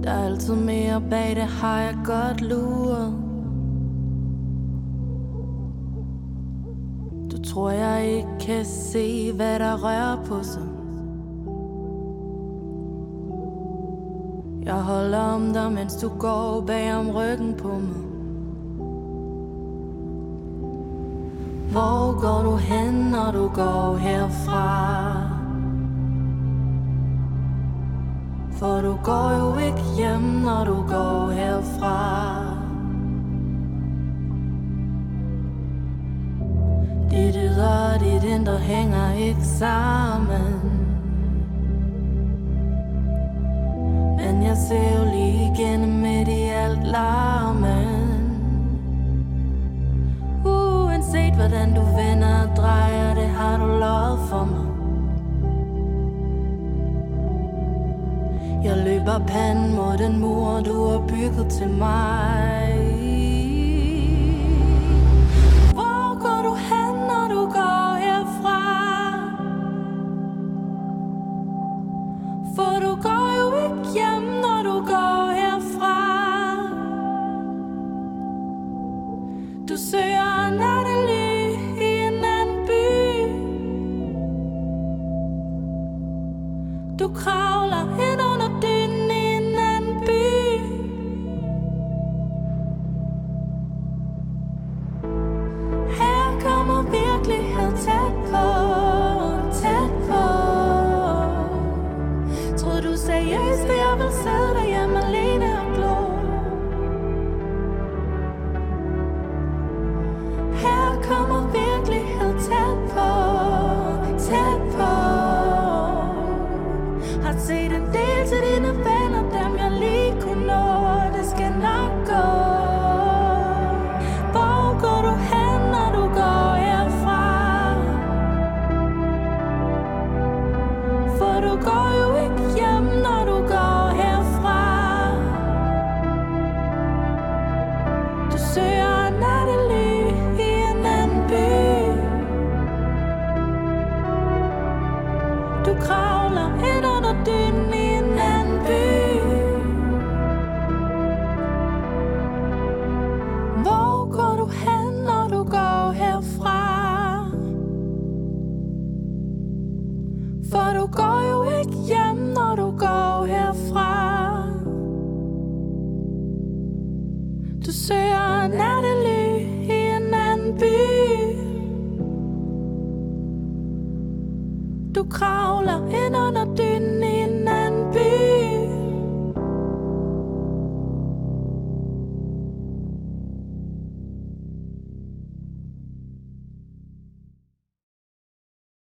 Der er altid mere bag det, har jeg godt luret. Du tror jeg ikke kan se, hvad der rører på sig. Jeg holder om dig, mens du går bag om ryggen på mig. Hvor går du hen, når du går herfra? For du går jo ikke hjem, når du går herfra. Dit ydre og dit indre hænger ikke sammen. Men jeg ser jo lige igennem midt i alt larmen Uanset hvordan du vender og drejer, det har du lovet for mig. Jeg løber panden mod den mur, du har bygget til mig. For du går jo ikke hjem, når du går herfra. Du søger nattely i en anden by Du kravler ind